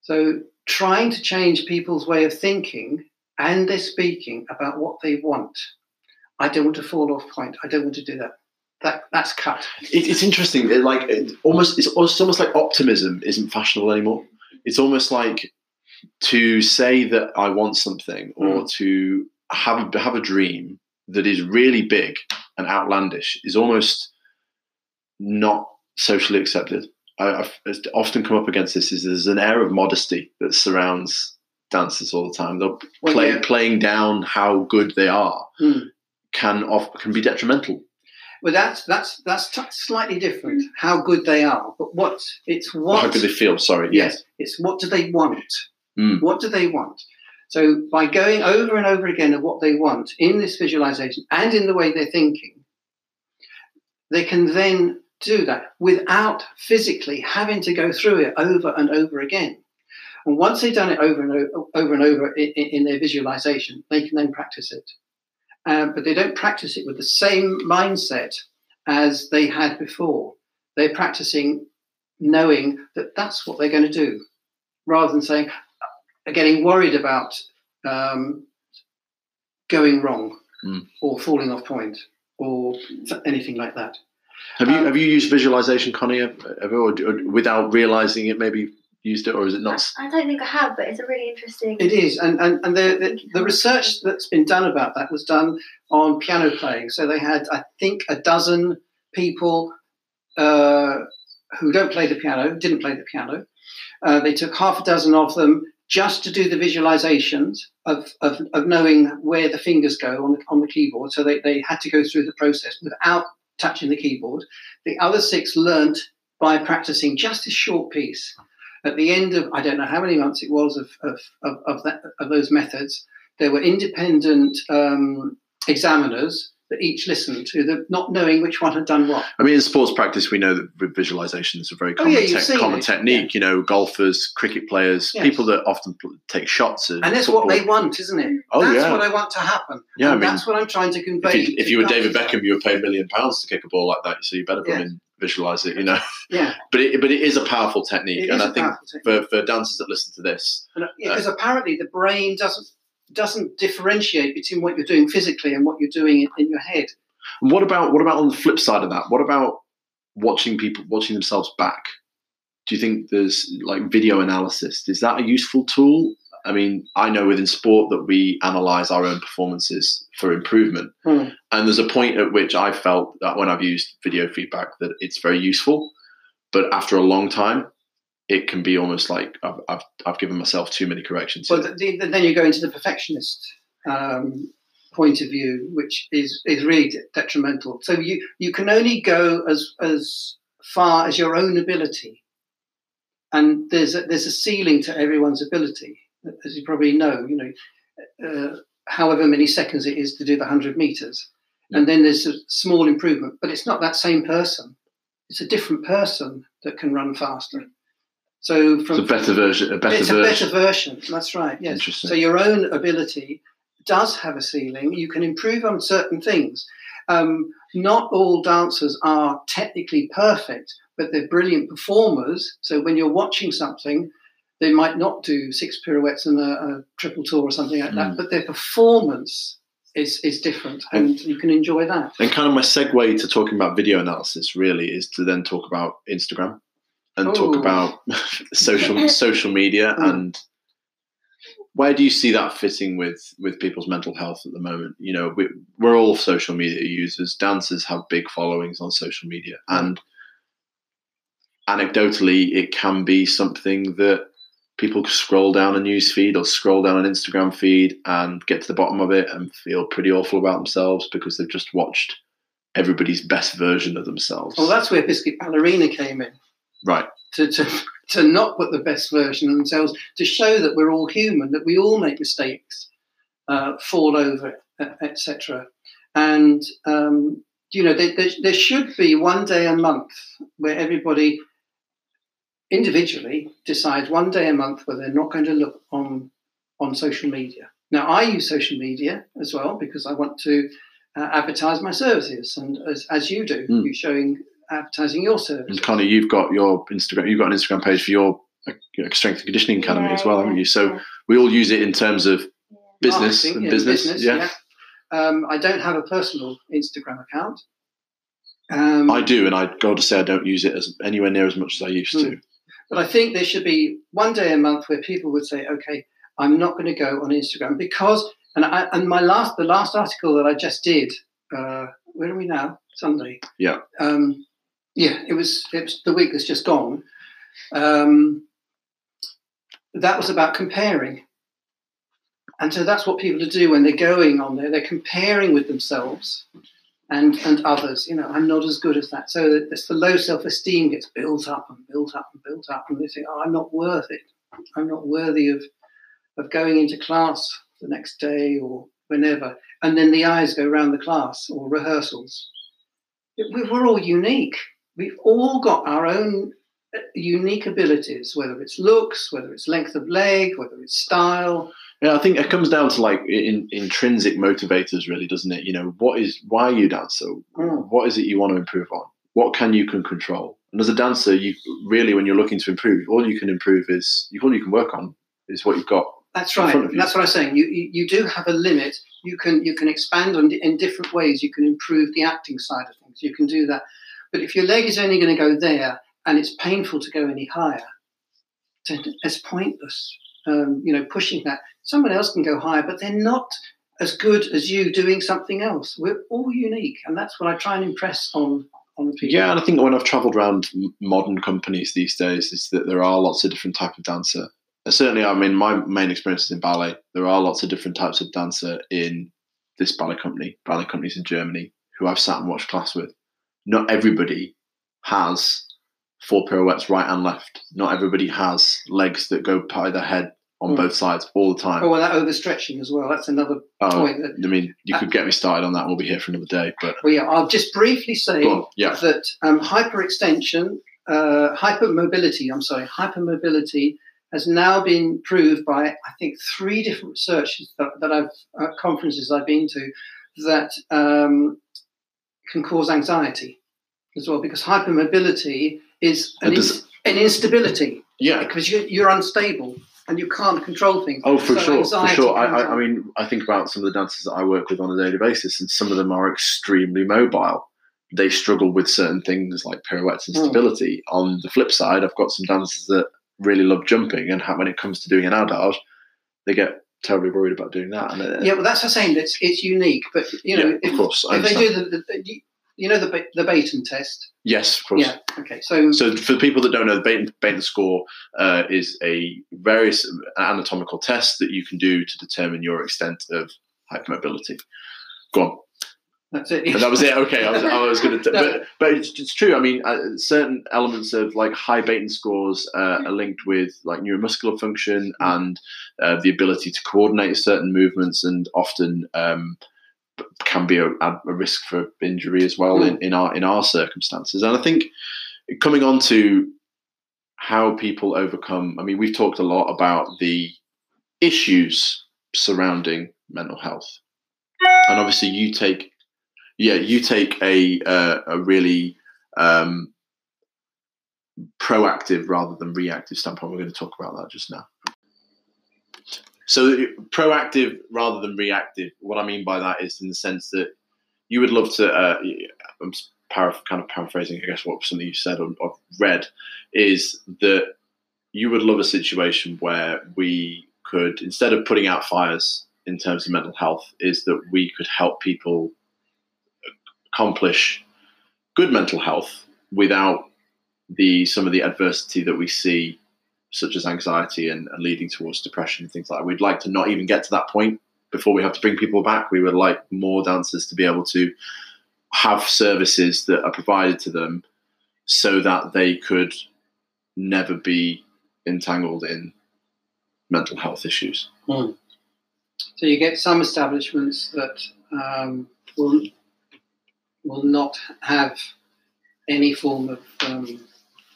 So trying to change people's way of thinking and they're speaking about what they want. I don't want to fall off point. I don't want to do that. That that's cut. it, it's interesting. It, like it almost, it's almost, like optimism isn't fashionable anymore. It's almost like to say that I want something or hmm. to have a, have a dream that is really big and outlandish is almost not socially accepted. I, I've often come up against this. Is there's an air of modesty that surrounds dancers all the time. They're Well, play, yeah. playing down how good they are Hmm. can off, can be detrimental. Well, that's that's that's t- slightly different. How good they are, but what it's what how good they feel. Sorry. Yes. Yes, it's what do they want? Mm. What do they want? So by going over and over again of what they want in this visualization and in the way they're thinking, they can then do that without physically having to go through it over and over again. And once they've done it over and over, over and over in, in their visualization, they can then practice it. Um, but they don't practice it with the same mindset as they had before. They're practicing knowing that that's what they're going to do, rather than saying, uh, getting worried about um, going wrong Mm. or falling off point or anything like that. Have you Um, have you used visualization, Connie, ever, or, or without realizing it, maybe used it, or is it not? I don't think I have, but it's a really interesting. It is, and and, and the, the the research that's been done about that was done on piano playing. So they had, I think, a dozen people uh, who don't play the piano, didn't play the piano. Uh, they took half a dozen of them just to do the visualizations of, of, of knowing where the fingers go on the, on the keyboard. So they, they had to go through the process without touching the keyboard. The other six learnt by practicing just a short piece. At the end of, I don't know how many months it was of, of, of, of, that, of those methods, there were independent um, examiners that each listened to them, not knowing which one had done what. I mean, in sports practice, we know that vi- visualization is a very Oh, common, yeah, te- common technique. You know, golfers, cricket players, Yes. people that often take shots. And that's football. what they want, isn't it? Oh, that's yeah. what I want to happen. Yeah, I mean, that's what I'm trying to convey. if you, if you were David. Beckham, you were paid a million pounds to kick a ball like that. So you better Yeah. and visualize it. You know, yeah, but it, but it is a powerful technique, it and I think for, for dancers that listen to this, because uh, uh, apparently the brain doesn't doesn't differentiate between what you're doing physically and what you're doing in, in your head. And what about what about on the flip side of that? What about watching people watching themselves back? Do you think there's like video analysis? Is that a useful tool? I mean, I know within sport that we analyze our own performances for improvement. Hmm. And there's a point at which I felt that when I've used video feedback that it's very useful. But after a long time, it can be almost like I've, I've, I've given myself too many corrections. Well, th the, then you go into the perfectionist um, point of view, which is is really de- detrimental. So you you can only go as as far as your own ability, and there's a, there's a ceiling to everyone's ability, as you probably know. You know, uh, however many seconds it is to do the hundred meters, and then there's a small improvement, but it's not that same person. It's a different person that can run faster. So from it's a better version. A better it's version. a better version. That's right. Yes. Interesting. So your own ability does have a ceiling. You can improve on certain things. Um, not all dancers are technically perfect, but they're brilliant performers. So when you're watching something, they might not do six pirouettes and a, a triple tour or something like that, Mm. but their performance is is different, and you can enjoy that. And kind of my segue to talking about video analysis really is to then talk about Instagram and talk Oh. about social social media Mm. and where do you see that fitting with with people's mental health at the moment? You know, we, we're all social media users. Dancers have big followings on social media, and anecdotally, it can be something that people scroll down a news feed or scroll down an Instagram feed and get to the bottom of it and feel pretty awful about themselves because they've just watched everybody's best version of themselves. Well, that's where Biscuit Ballerina came in. Right. To, to, to not put the best version of themselves, to show that we're all human, that we all make mistakes, uh, fall over, etc. And, um, you know, there, there, there should be one day a month where everybody individually decide one day a month where they're not going to look on on social media. Now, I use social media as well because I want to uh, advertise my services, and as, as you do, Mm. you're showing advertising your service. And Connie, you've got your Instagram. You've got an Instagram page for your uh, strength and conditioning academy as well, haven't you? So we all use it in terms of business Marketing, and yeah, business. yeah. Um, I don't have a personal Instagram account. Um, I do, and I got to say I don't use it as anywhere near as much as I used to. But I think there should be one day a month where people would say, "Okay, I'm not going to go on Instagram because." And I, and my last, the last article that I just did, uh, where are we now? Sunday. Yeah. Um, yeah, it was. It was the week that's just gone. Um, that was about comparing, and so that's what people do when they're going on there. They're comparing with themselves and and others. You know, I'm not as good as that. So this, the low self esteem gets built up and built up and built up, and they think, "Oh, I'm not worth it. I'm not worthy of of going into class the next day or whenever." And then the eyes go around the class or rehearsals. We- We're all unique. We've all got our own uh, unique abilities, whether it's looks, whether it's length of leg, whether it's style. Yeah, I think it comes down to like in, intrinsic motivators, really, doesn't it? You know, what is why are you dancer? Mm. What is it you want to improve on? What can you can control? And as a dancer, you really, when you're looking to improve, all you can improve is all you can work on is what you've got. That's in right. front of you. That's what I'm saying. You, you you do have a limit. You can you can expand on in different ways. You can improve the acting side of things. You can do that. But if your leg is only going to go there and it's painful to go any higher, then it's pointless. Um, you know, pushing that. Someone else can go higher, but they're not as good as you doing something else. We're all unique, and that's what I try and impress on on people. Yeah, and I think when I've travelled around modern companies these days, is that there are lots of different type of dancer. And certainly, I mean, my main experience is in ballet. There are lots of different types of dancer in this ballet company, ballet companies in Germany, who I've sat and watched class with. Not everybody has four pirouettes right and left. Not everybody has legs that go by their head on Mm. both sides all the time. Oh, well, that overstretching as well. That's another Oh, point. That, I mean, you could get me started on that. We'll be here for another day. But well, yeah, I'll just briefly say on. Yeah. that um, hyperextension, uh, hypermobility, I'm sorry, hypermobility has now been proved by, I think, three different researches that, that I've, uh, conferences I've been to, that um, can cause anxiety as well, because hypermobility is an, an instability, Yeah. because you, you're unstable and you can't control things. Oh, for So sure, for sure. I, I, I mean, I think about some of the dancers that I work with on a daily basis, and some of them are extremely mobile. They struggle with certain things like pirouettes and Mm. stability. On the flip side, I've got some dancers that really love jumping, and when it comes to doing an adage, they get terribly worried about doing that. And uh, Yeah, well, that's the same. It's it's unique, but you know, Yeah, of if, course, I if they do the, the, the you know the the Beighton test. yes, of course. Yeah. Okay. So, So, for people that don't know, the Beighton, Beighton score uh, is a various anatomical test that you can do to determine your extent of hypermobility. Go on. that's it. That was it. Okay, I was, I was going to, but but it's, it's true. I mean, uh, certain elements of like high Baton scores uh, are linked with like neuromuscular function and uh, the ability to coordinate certain movements, and often um, can be a, a risk for injury as well in, in our in our circumstances. And I think coming on to how people overcome. I mean, we've talked a lot about the issues surrounding mental health, and obviously you take yeah, you take a uh, a really um, proactive rather than reactive standpoint. We're going to talk about that just now. So proactive rather than reactive. What I mean by that is in the sense that you would love to. Uh, I'm para- kind of paraphrasing, I guess, what something you said or, or read is that you would love a situation where we could, instead of putting out fires in terms of mental health, is that we could help people accomplish good mental health without the some of the adversity that we see, such as anxiety and, and leading towards depression and things like that. We'd like to not even get to that point before we have to bring people back. We would like more dancers to be able to have services that are provided to them so that they could never be entangled in mental health issues. Mm. So you get some establishments that um, will will not have any form of um,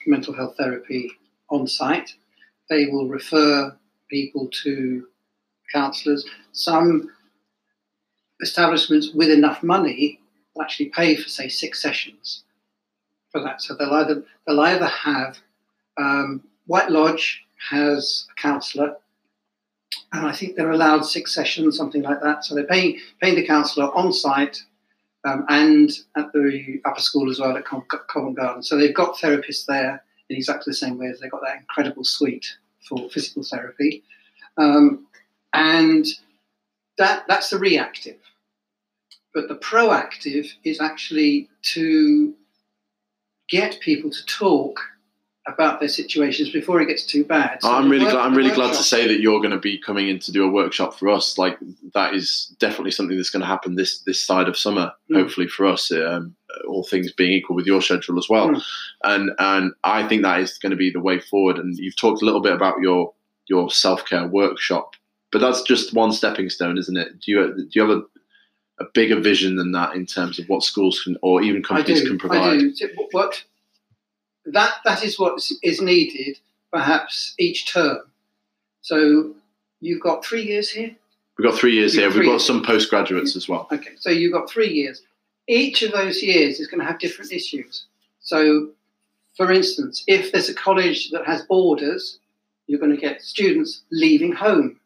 mental health therapy on site. They will refer people to counsellors. Some establishments with enough money will actually pay for, say, six sessions for that. So they'll either they'll either have um, White Lodge has a counsellor, and I think they're allowed six sessions, something like that. So they're paying paying the counsellor on site um, and at the upper school as well at Covent Garden. So they've got therapists there in exactly the same way as they've got that incredible suite for physical therapy, um, and that that's the reactive. But the proactive is actually to get people to talk about their situations before it gets too bad. So I'm really work, glad. I'm really glad to say that you're going to be coming in to do a workshop for us. Like that is definitely something that's going to happen this this side of summer. Mm. Hopefully for us, um, all things being equal with your schedule as well. Mm. And and I think that is going to be the way forward. And you've talked a little bit about your your self care workshop, but that's just one stepping stone, isn't it? Do you do you have a a bigger vision than that in terms of what schools can or even companies can provide? I do. What that that is what is needed perhaps each term. So you've got three years here. We've got three years you've here. Got We've got some postgraduates as well. Okay, so you've got three years. Each of those years is going to have different issues. So, for instance, if there's a college that has boarders, you're going to get students leaving home,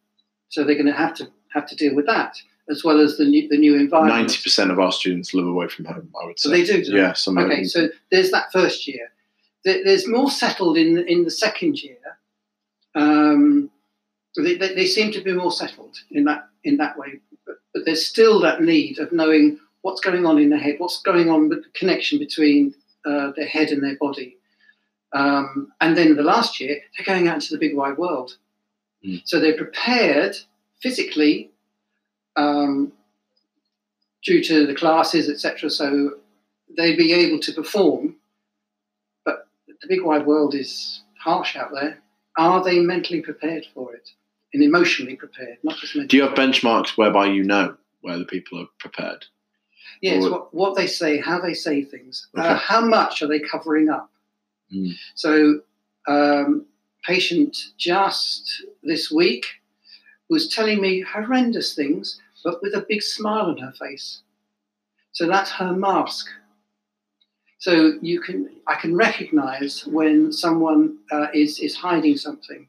so they're going to have to have to deal with that as well as the new, the new environment. Ninety percent of our students live away from home. I would say. So they do. do yeah. Some okay. So there's that first year there's more settled in in the second year. Um, they, they, they, seem to be more settled in that in that way, but, but, there's still that need of knowing what's going on in their head, what's going on with the connection between uh, their head and their body. Um, and then the last year, they're going out into the big wide world. Mm. So they're prepared physically um, due to the classes, etc. So they'd be able to perform But the big wide world is harsh out there. Are they mentally prepared for it and emotionally prepared, not just mentally? Do you have benchmarks whereby you know whether people are prepared? Yes, or... what, what, they say, how they say things, uh, okay. uh, how much are they covering up? Mm. So, um, patient just this week was telling me horrendous things, but with a big smile on her face. So that's her mask so you can, I can recognise when someone uh, is is hiding something,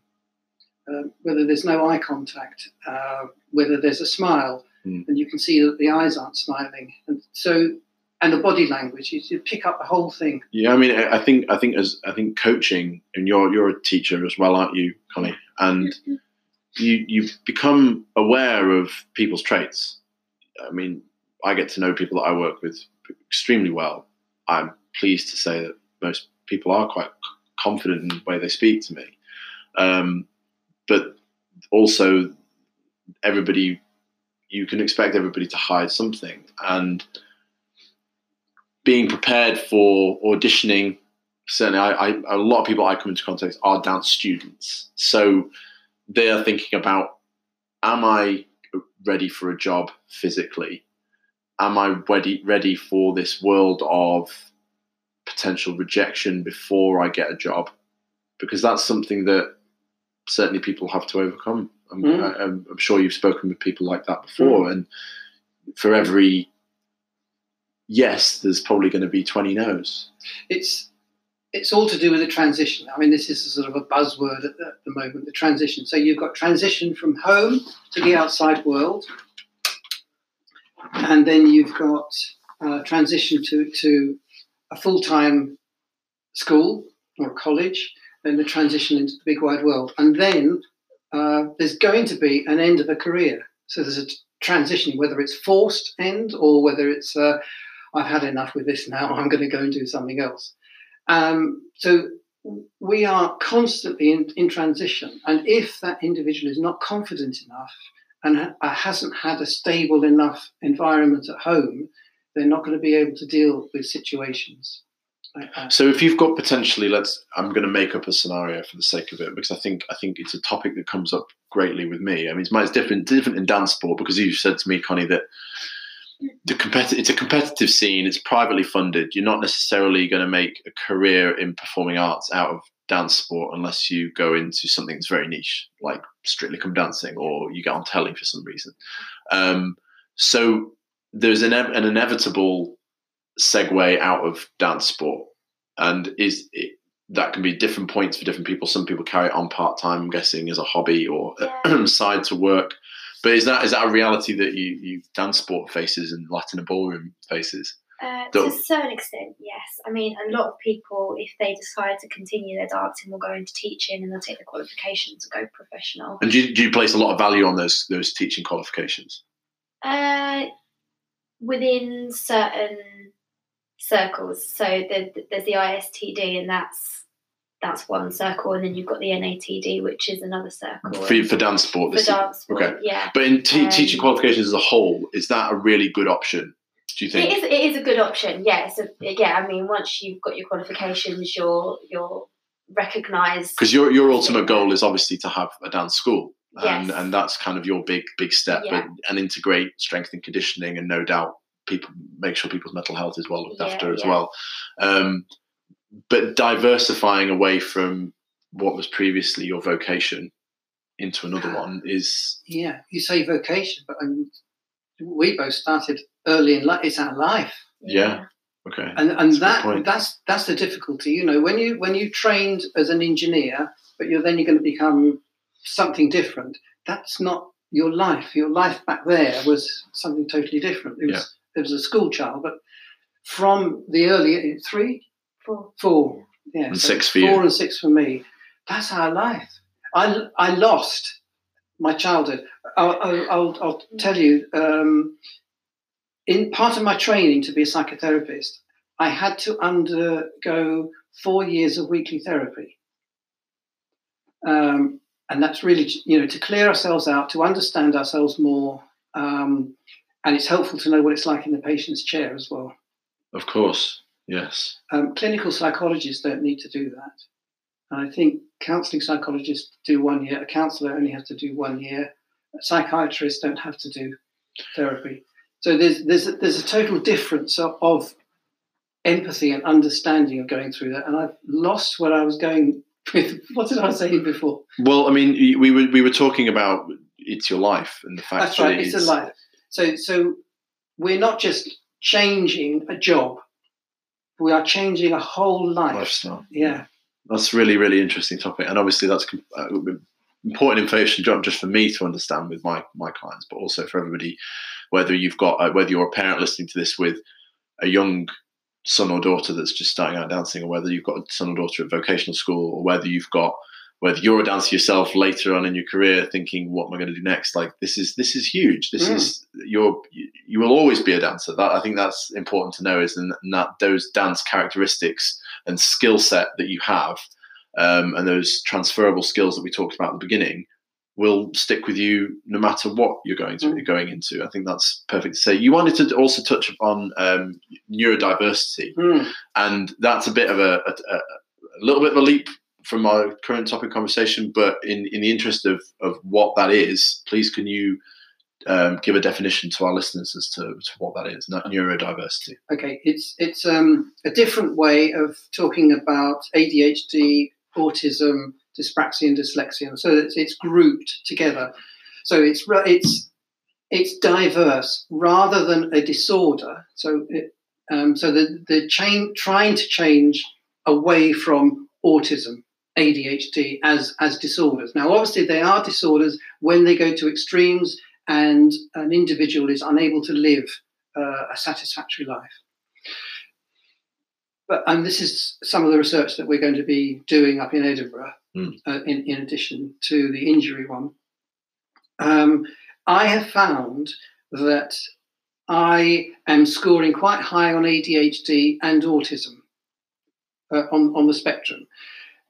uh, whether there's no eye contact, uh, whether there's a smile, mm. and you can see that the eyes aren't smiling, and so and the body language, you, you pick up the whole thing. Yeah, I mean, I think I think as I think coaching, and you're you're a teacher as well, aren't you, Connie? And you you become aware of people's traits. I mean, I get to know people that I work with extremely well. I'm pleased to say that most people are quite confident in the way they speak to me. Um, but also, everybody, you can expect everybody to hide something. And being prepared for auditioning, certainly, I, I, a lot of people I come into contact are dance students. So they are thinking about, am I ready for a job physically? Am I ready ready for this world of potential rejection before I get a job, because that's something that certainly people have to overcome. I'm, mm. I, am sure you've spoken with people like that before, mm. and for every yes, there's probably going to be 20 no's. It's it's all to do with the transition. I mean, this is a sort of a buzzword at the, at the moment, the transition. So you've got transition from home to the outside world, and then you've got uh, transition to, to a full time school or college, then the transition into the big wide world, and then uh, there's going to be an end of a career. So there's a transition, whether it's forced end or whether it's uh, I've had enough with this now. I'm going to go and do something else. Um, so we are constantly in, in, transition, and if that individual is not confident enough and ha- hasn't had a stable enough environment at home, they're not going to be able to deal with situations. So if you've got potentially, let's, I'm going to make up a scenario for the sake of it because I think I think it's a topic that comes up greatly with me. I mean, it's, different different in dance sport because you've said to me, Connie, that the competitive it's a competitive scene. It's privately funded. You're not necessarily going to make a career in performing arts out of dance sport unless you go into something that's very niche, like Strictly Come Dancing, or you get on telly for some reason. Um, so there's an, an inevitable segue out of dance sport, and is it, that can be different points for different people. Some people carry it on part time, I'm guessing, as a hobby or yeah. side to work. But is that is that a reality that you you dance sport faces and Latin ballroom faces? Uh, to a certain extent, yes. I mean, a lot of people, if they decide to continue their dancing, will go into teaching and they'll take the qualifications and go professional. And do you, do you place a lot of value on those those teaching qualifications? Uh, within certain circles. So the, there's the ISTD, and that's that's one circle, and then you've got the NATD, which is another circle. For, for dance sport, for dance sport, okay. yeah. But in te- um, teaching qualifications as a whole, is that a really good option? Do you think it is? It is a good option. Yeah. So yeah, I mean, once you've got your qualifications, you're you're recognised. Because your your ultimate goal is obviously to have a dance school. And, yes. and that's kind of your big big step, yeah. but and integrate strength and conditioning, and no doubt people make sure people's mental health is well looked yeah, after as yeah. well. Um, but diversifying away from what was previously your vocation into another one is yeah. You say vocation, but um, we both started early in life. It's our life. Yeah. Okay. And and that's that that's that's the difficulty. You know, when you when you trained as an engineer, but you're then you're going to become something different. That's not your life. Your life back there was something totally different. It was there was a school child, but from the early three, four, four, yeah, and so six for four you. and six for me. That's our life. I I lost my childhood. I'll, I'll, I'll tell you. Um, in part of my training to be a psychotherapist, I had to undergo four years of weekly therapy. Um, and that's really, you know, to clear ourselves out, to understand ourselves more, um, and it's helpful to know what it's like in the patient's chair as well. Of course, yes. Um, clinical psychologists don't need to do that. And I think counselling psychologists do one year, a counsellor only has to do one year, psychiatrists don't have to do therapy. So there's, there's, a, there's a total difference of, of empathy and understanding of going through that. And I've lost what I was going with. What did I say before? Well, I mean, we were, we were talking about it's your life and the fact That's right, it's a life. So, so we're not just changing a job; we are changing a whole life. Lifestyle. Yeah, that's really, really interesting topic, and obviously that's uh, important information not just for me to understand with my my clients, but also for everybody. Whether you've got uh, whether you're a parent listening to this with a young son or daughter that's just starting out dancing, or whether you've got a son or daughter at vocational school, or whether you've got whether you're a dancer yourself later on in your career thinking what am i going to do next like this is this is huge this mm. is you're you will always be a dancer that i think that's important to know is and that those dance characteristics and skill set that you have um, and those transferable skills that we talked about at the beginning will stick with you no matter what you're going to mm. going into. I think that's perfect to say. You wanted to also touch upon um, neurodiversity, mm. and that's a bit of a, a, a, little bit of a leap from our current topic conversation, but in, in the interest of, of what that is, please can you um, give a definition to our listeners as to, to what that is, neurodiversity? Okay, it's it's um, a different way of talking about ADHD, autism, dyspraxia, and dyslexia. So it's, it's grouped together. So it's it's it's diverse rather than a disorder. So it, um, so the the chain trying to change away from autism ADHD as as disorders. Now, obviously, they are disorders when they go to extremes and an individual is unable to live uh, a satisfactory life. But and this is some of the research that we're going to be doing up in Edinburgh Mm. uh, in, in addition to the injury one. Um, I have found that I am scoring quite high on ADHD and autism uh, on, on the spectrum.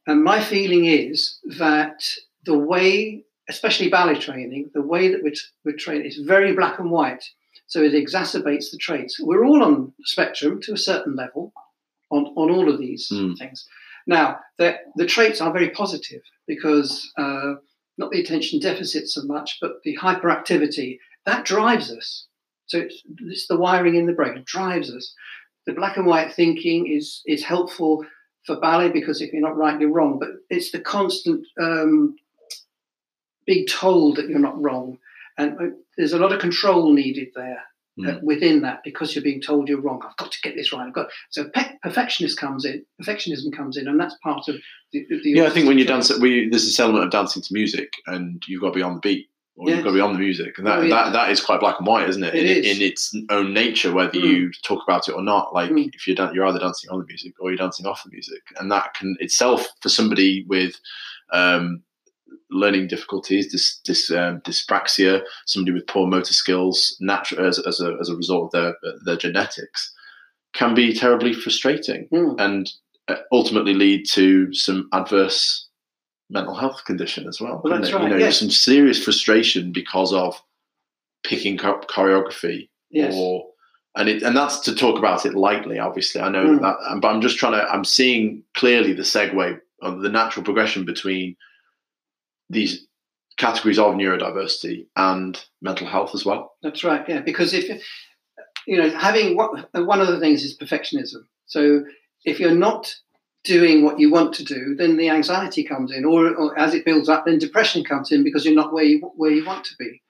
And my feeling is that the way, especially ballet training, the way that we're, we're trained is very black and white. So it exacerbates the traits. We're all on the spectrum to a certain level on, on all of these Mm. things. Now, the, the traits are very positive because uh, not the attention deficit so much, but the hyperactivity that drives us. So it's, it's the wiring in the brain it drives us. The black and white thinking is is helpful for ballet because if you're not right, you're wrong. But it's the constant um, being told that you're not wrong, and uh, there's a lot of control needed there uh, within that because you're being told you're wrong. I've got to get this right. I've got so pe- perfectionist comes in. Perfectionism comes in, and that's part of the. the Yeah, I think when you dance, we there's this element of dancing to music, and you've got to be on the beat, or you've got to be on the music, and that, Oh, yes. that that is quite black and white, isn't it? It in, is. in its own nature, whether Mm. you talk about it or not. Like Mm. if you're dan- you're either dancing on the music or you're dancing off the music, and that can itself for somebody with um, learning difficulties, dys, dys, um, dyspraxia, somebody with poor motor skills, natural as, as a as a result of their their genetics, can be terribly frustrating Mm. and uh, ultimately lead to some adverse mental health condition as well. Well, that's it? right, You know, yes. some serious frustration because of picking up choreography Yes. or and it and that's to talk about it lightly. Obviously, I know Mm. that, but I'm just trying to. I'm seeing clearly the segue of the natural progression between these categories of neurodiversity and mental health as well. That's right. Yeah, because if you know, having what one of the things is perfectionism. So if you're not doing what you want to do, then the anxiety comes in, or, or as it builds up, then depression comes in because you're not where you where you want to be.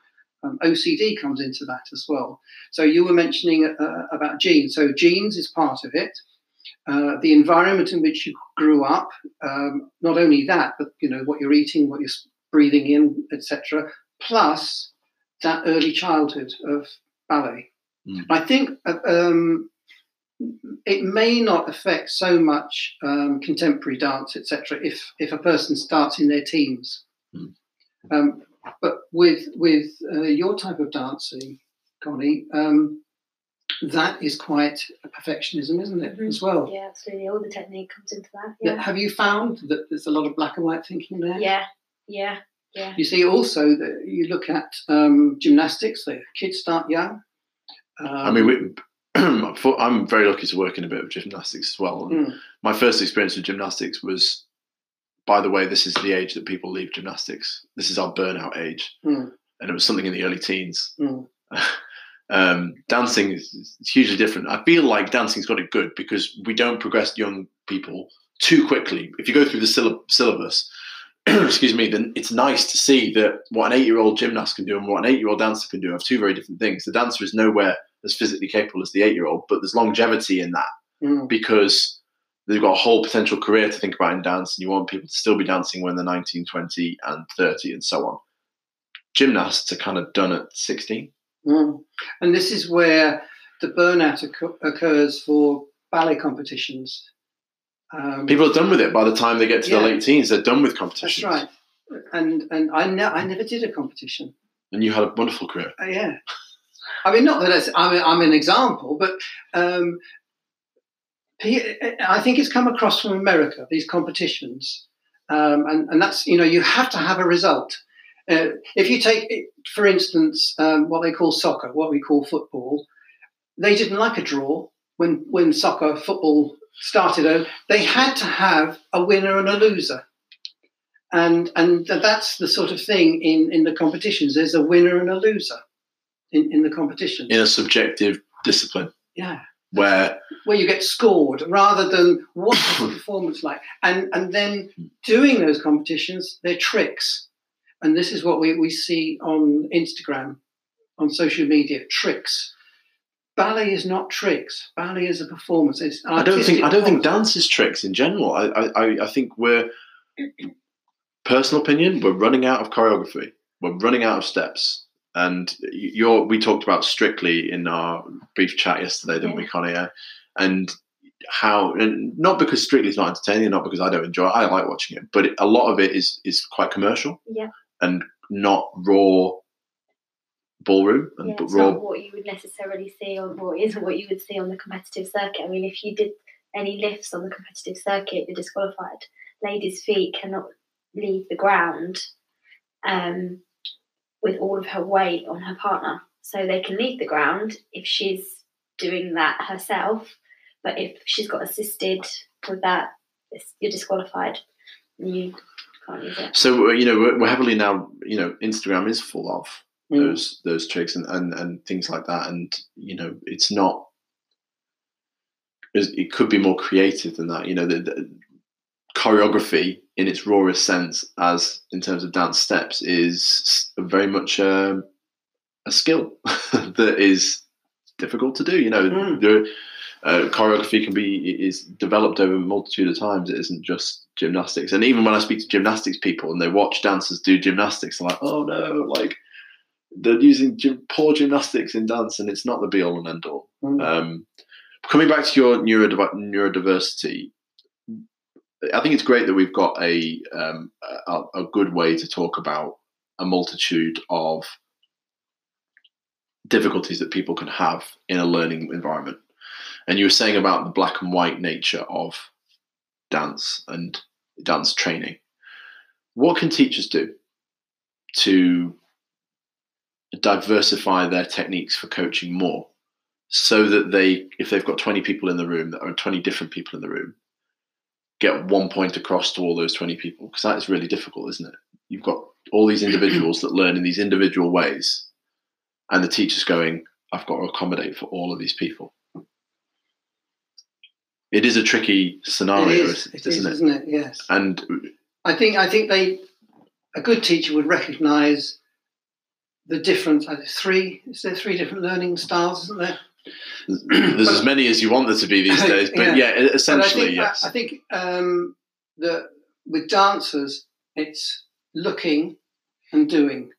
Um, OCD comes into that as well. So you were mentioning uh, about genes. So genes is part of it. Uh, the environment in which you grew up, um, not only that, but you know what you're eating, what you're breathing in, etc. Plus that early childhood of ballet. Mm. I think uh, um, it may not affect so much um, contemporary dance, etc. If if a person starts in their teens, Mm. um, but with with uh, your type of dancing, Connie, um, that is quite a perfectionism, isn't it, Mhm. as well? Yeah, absolutely. All the technique comes into that. Yeah, Yeah. Have you found that there's a lot of black and white thinking there? Yeah. Yeah. Yeah. You see also that you look at um, gymnastics, the kids start young. Um, I mean, we, for- I'm very lucky to work in a bit of gymnastics as well. Mm, my first experience with gymnastics was, by the way, this is the age that people leave gymnastics. This is our burnout age, mm, and it was something in the early teens. mm. um, dancing is, is hugely different. I feel like dancing's got it good because we don't progress young people too quickly. If you go through the syllab- syllabus, excuse me, then it's nice to see that what an eight-year-old gymnast can do and what an eight-year-old dancer can do have two very different things. The dancer is nowhere as physically capable as the eight-year-old, but there's longevity in that Mm. because they've got a whole potential career to think about in dance, and you want people to still be dancing when they're 19, 20, and 30, and so on. Gymnasts are kind of done at 16. Mm. And this is where the burnout occu- occurs for ballet competitions. Um, People are done with it by the time they get to Yeah. their late teens. They're done with that's competitions. right. And and I ne- I never did a competition. And you had a wonderful career. Uh, yeah. I mean, not that I'm, I'm an example, but um, I think it's come across from America, these competitions. Um, and, and that's, you know, you have to have a result. Uh, if you take, for instance, um, what they call soccer, what we call football, they didn't like a draw when, when soccer, football started. They had to have a winner and a loser. And, and that's the sort of thing in, in the competitions. There's a winner and a loser in, in the competition. in a subjective discipline Yeah. where Where you get scored rather than what's the performance like. And, and then doing those competitions, they're tricks. And this is what we, we see on Instagram, on social media tricks. Ballet is not tricks. Ballet is a performance. It's I don't think I don't think dance is tricks in general. I I, I- I think we're personal opinion. We're running out of choreography. We're running out of steps. And you're we talked about strictly in our brief chat yesterday, didn't we, Connie? Yeah? And how and not because strictly is not entertaining, not because I don't enjoy it. I like watching it, but a lot of it is is quite commercial. Yeah. And not raw ballroom and Yeah, but it's raw. not what you would necessarily see on, or isn't what you would see on the competitive circuit. I mean, if you did any lifts on the competitive circuit, you're disqualified. Ladies' feet cannot leave the ground um, with all of her weight on her partner. So they can leave the ground if she's doing that herself, but if she's got assisted with that, you're disqualified. You can't use it. So uh, you know we're, we're heavily now. You know Instagram is full of Mm. those those tricks and, and and things like that, and you know it's not. It could be more creative than that. You know the, the choreography in its rawest sense, as in terms of dance steps, is very much um, a skill that is difficult to do. You know Mm. the uh, choreography can be is developed over a multitude of times. It isn't just gymnastics. And even when I speak to gymnastics people and they watch dancers do gymnastics, they're like, "Oh no!" Like they're using gym, poor gymnastics in dance, and it's not the be all and end all. Mm. Um, coming back to your neurodiv- neurodiversity, I think it's great that we've got a, um, a a good way to talk about a multitude of difficulties that people can have in a learning environment. And you were saying about the black and white nature of dance and dance training. What can teachers do to diversify their techniques for coaching more so that they, if they've got 20 people in the room that are 20 different people in the room, get one point across to all those 20 people? Because that is really difficult, isn't it? You've got all these individuals that learn in these individual ways, and the teacher's going, I've got to accommodate for all of these people. It is a tricky scenario, is, it is, isn't it? isn't it? Yes. And I think I think they a good teacher would recognise the there three? Is there three different learning styles? Isn't there? There's as many as you want there to be these days, but yeah, But essentially, I think, yes. I, I think um, that with dancers, it's looking and doing.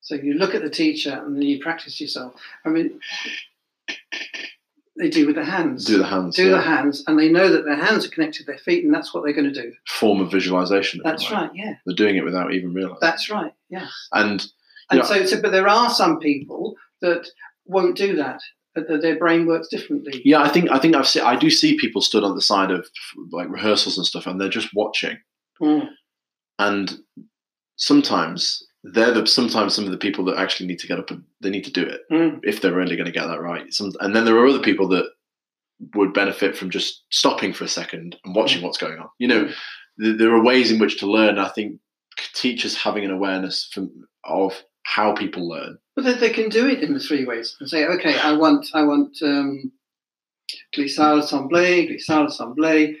So you look at the teacher and then you practice yourself. I mean, they do with their hands. Do the hands. do yeah. the hands, and they know that their hands are connected to their feet, and that's what they're going to do. Form of visualization. That's right. Yeah, They're doing it without even realizing. that's right. Yeah. and And Yeah. so, so, but there are some people that won't do that. Their brain works differently. yeah, I think I think I've seen I do see people stood on the side of like rehearsals and stuff, and they're just watching. Mm. And sometimes they're the sometimes some of the people that actually need to get up and they need to do it Mm. if they're really going to get that right. Some, and then there are other people that would benefit from just stopping for a second and watching what's going on. You know, th- there are ways in which to learn. I think teachers having an awareness from, of how people learn. But they, they can do it in the three ways and say, okay, I want, I want um, glissade assemblée, glissade assemblée,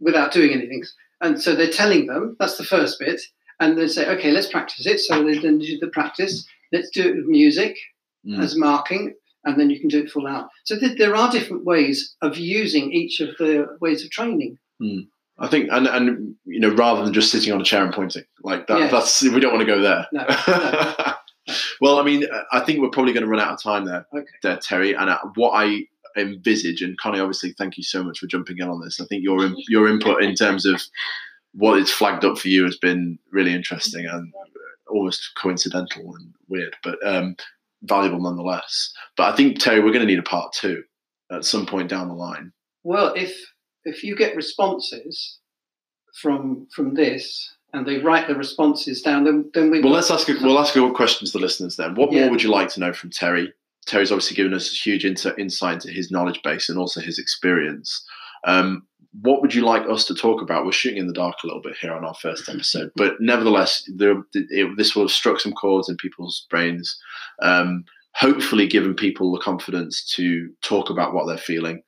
without doing anything. And so they're telling them that's the first bit, and they say, okay, let's practice it. So they then do the practice. Let's do it with music Mm. as marking, and then you can do it full out. So th- there are different ways of using each of the ways of training. I think, and and you know, rather than just sitting on a chair and pointing like that, Yes. that's we don't want to go there. No, no. Well, I mean, I think we're probably going to run out of time there, Okay. there, Terry. And uh, what I envisage, and Connie, obviously, thank you so much for jumping in on this. I think your your input in terms of what it's flagged up for you has been really interesting and almost coincidental and weird, but um, valuable nonetheless. But I think Terry, we're going to need a part two at some point down the line. Well, if if you get responses from from this and they write the responses down, then then we Well, let's ask. A, we'll ask a question to the listeners then. What Yeah. more would you like to know from Terry? Terry's obviously given us a huge insight insight into his knowledge base and also his experience. Um, what would you like us to talk about? We're shooting in the dark a little bit here on our first episode, but nevertheless, there, it, this will have struck some chords in people's brains. Um, hopefully, given people the confidence to talk about what they're feeling.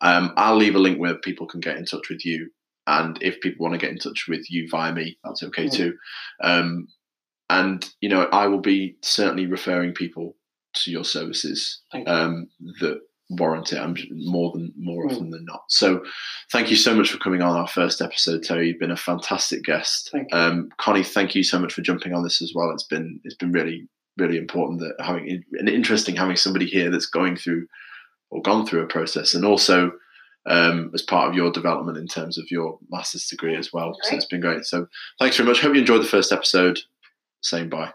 Um, I'll leave a link where people can get in touch with you, and if people want to get in touch with you via me, that's okay too. Um, and you know, I will be certainly referring people to your services um, that warrant it. I'm more than more Mm. often than not. So, thank you so much for coming on our first episode, Terry. You've been a fantastic guest. Thank you. Um, Connie, thank you so much for jumping on this as well. It's been it's been really really important that having and interesting having somebody here that's going through or gone through a process and also um, as part of your development in terms of your master's degree as well. So it's been great. So thanks very much. Hope you enjoyed the first episode. Saying bye.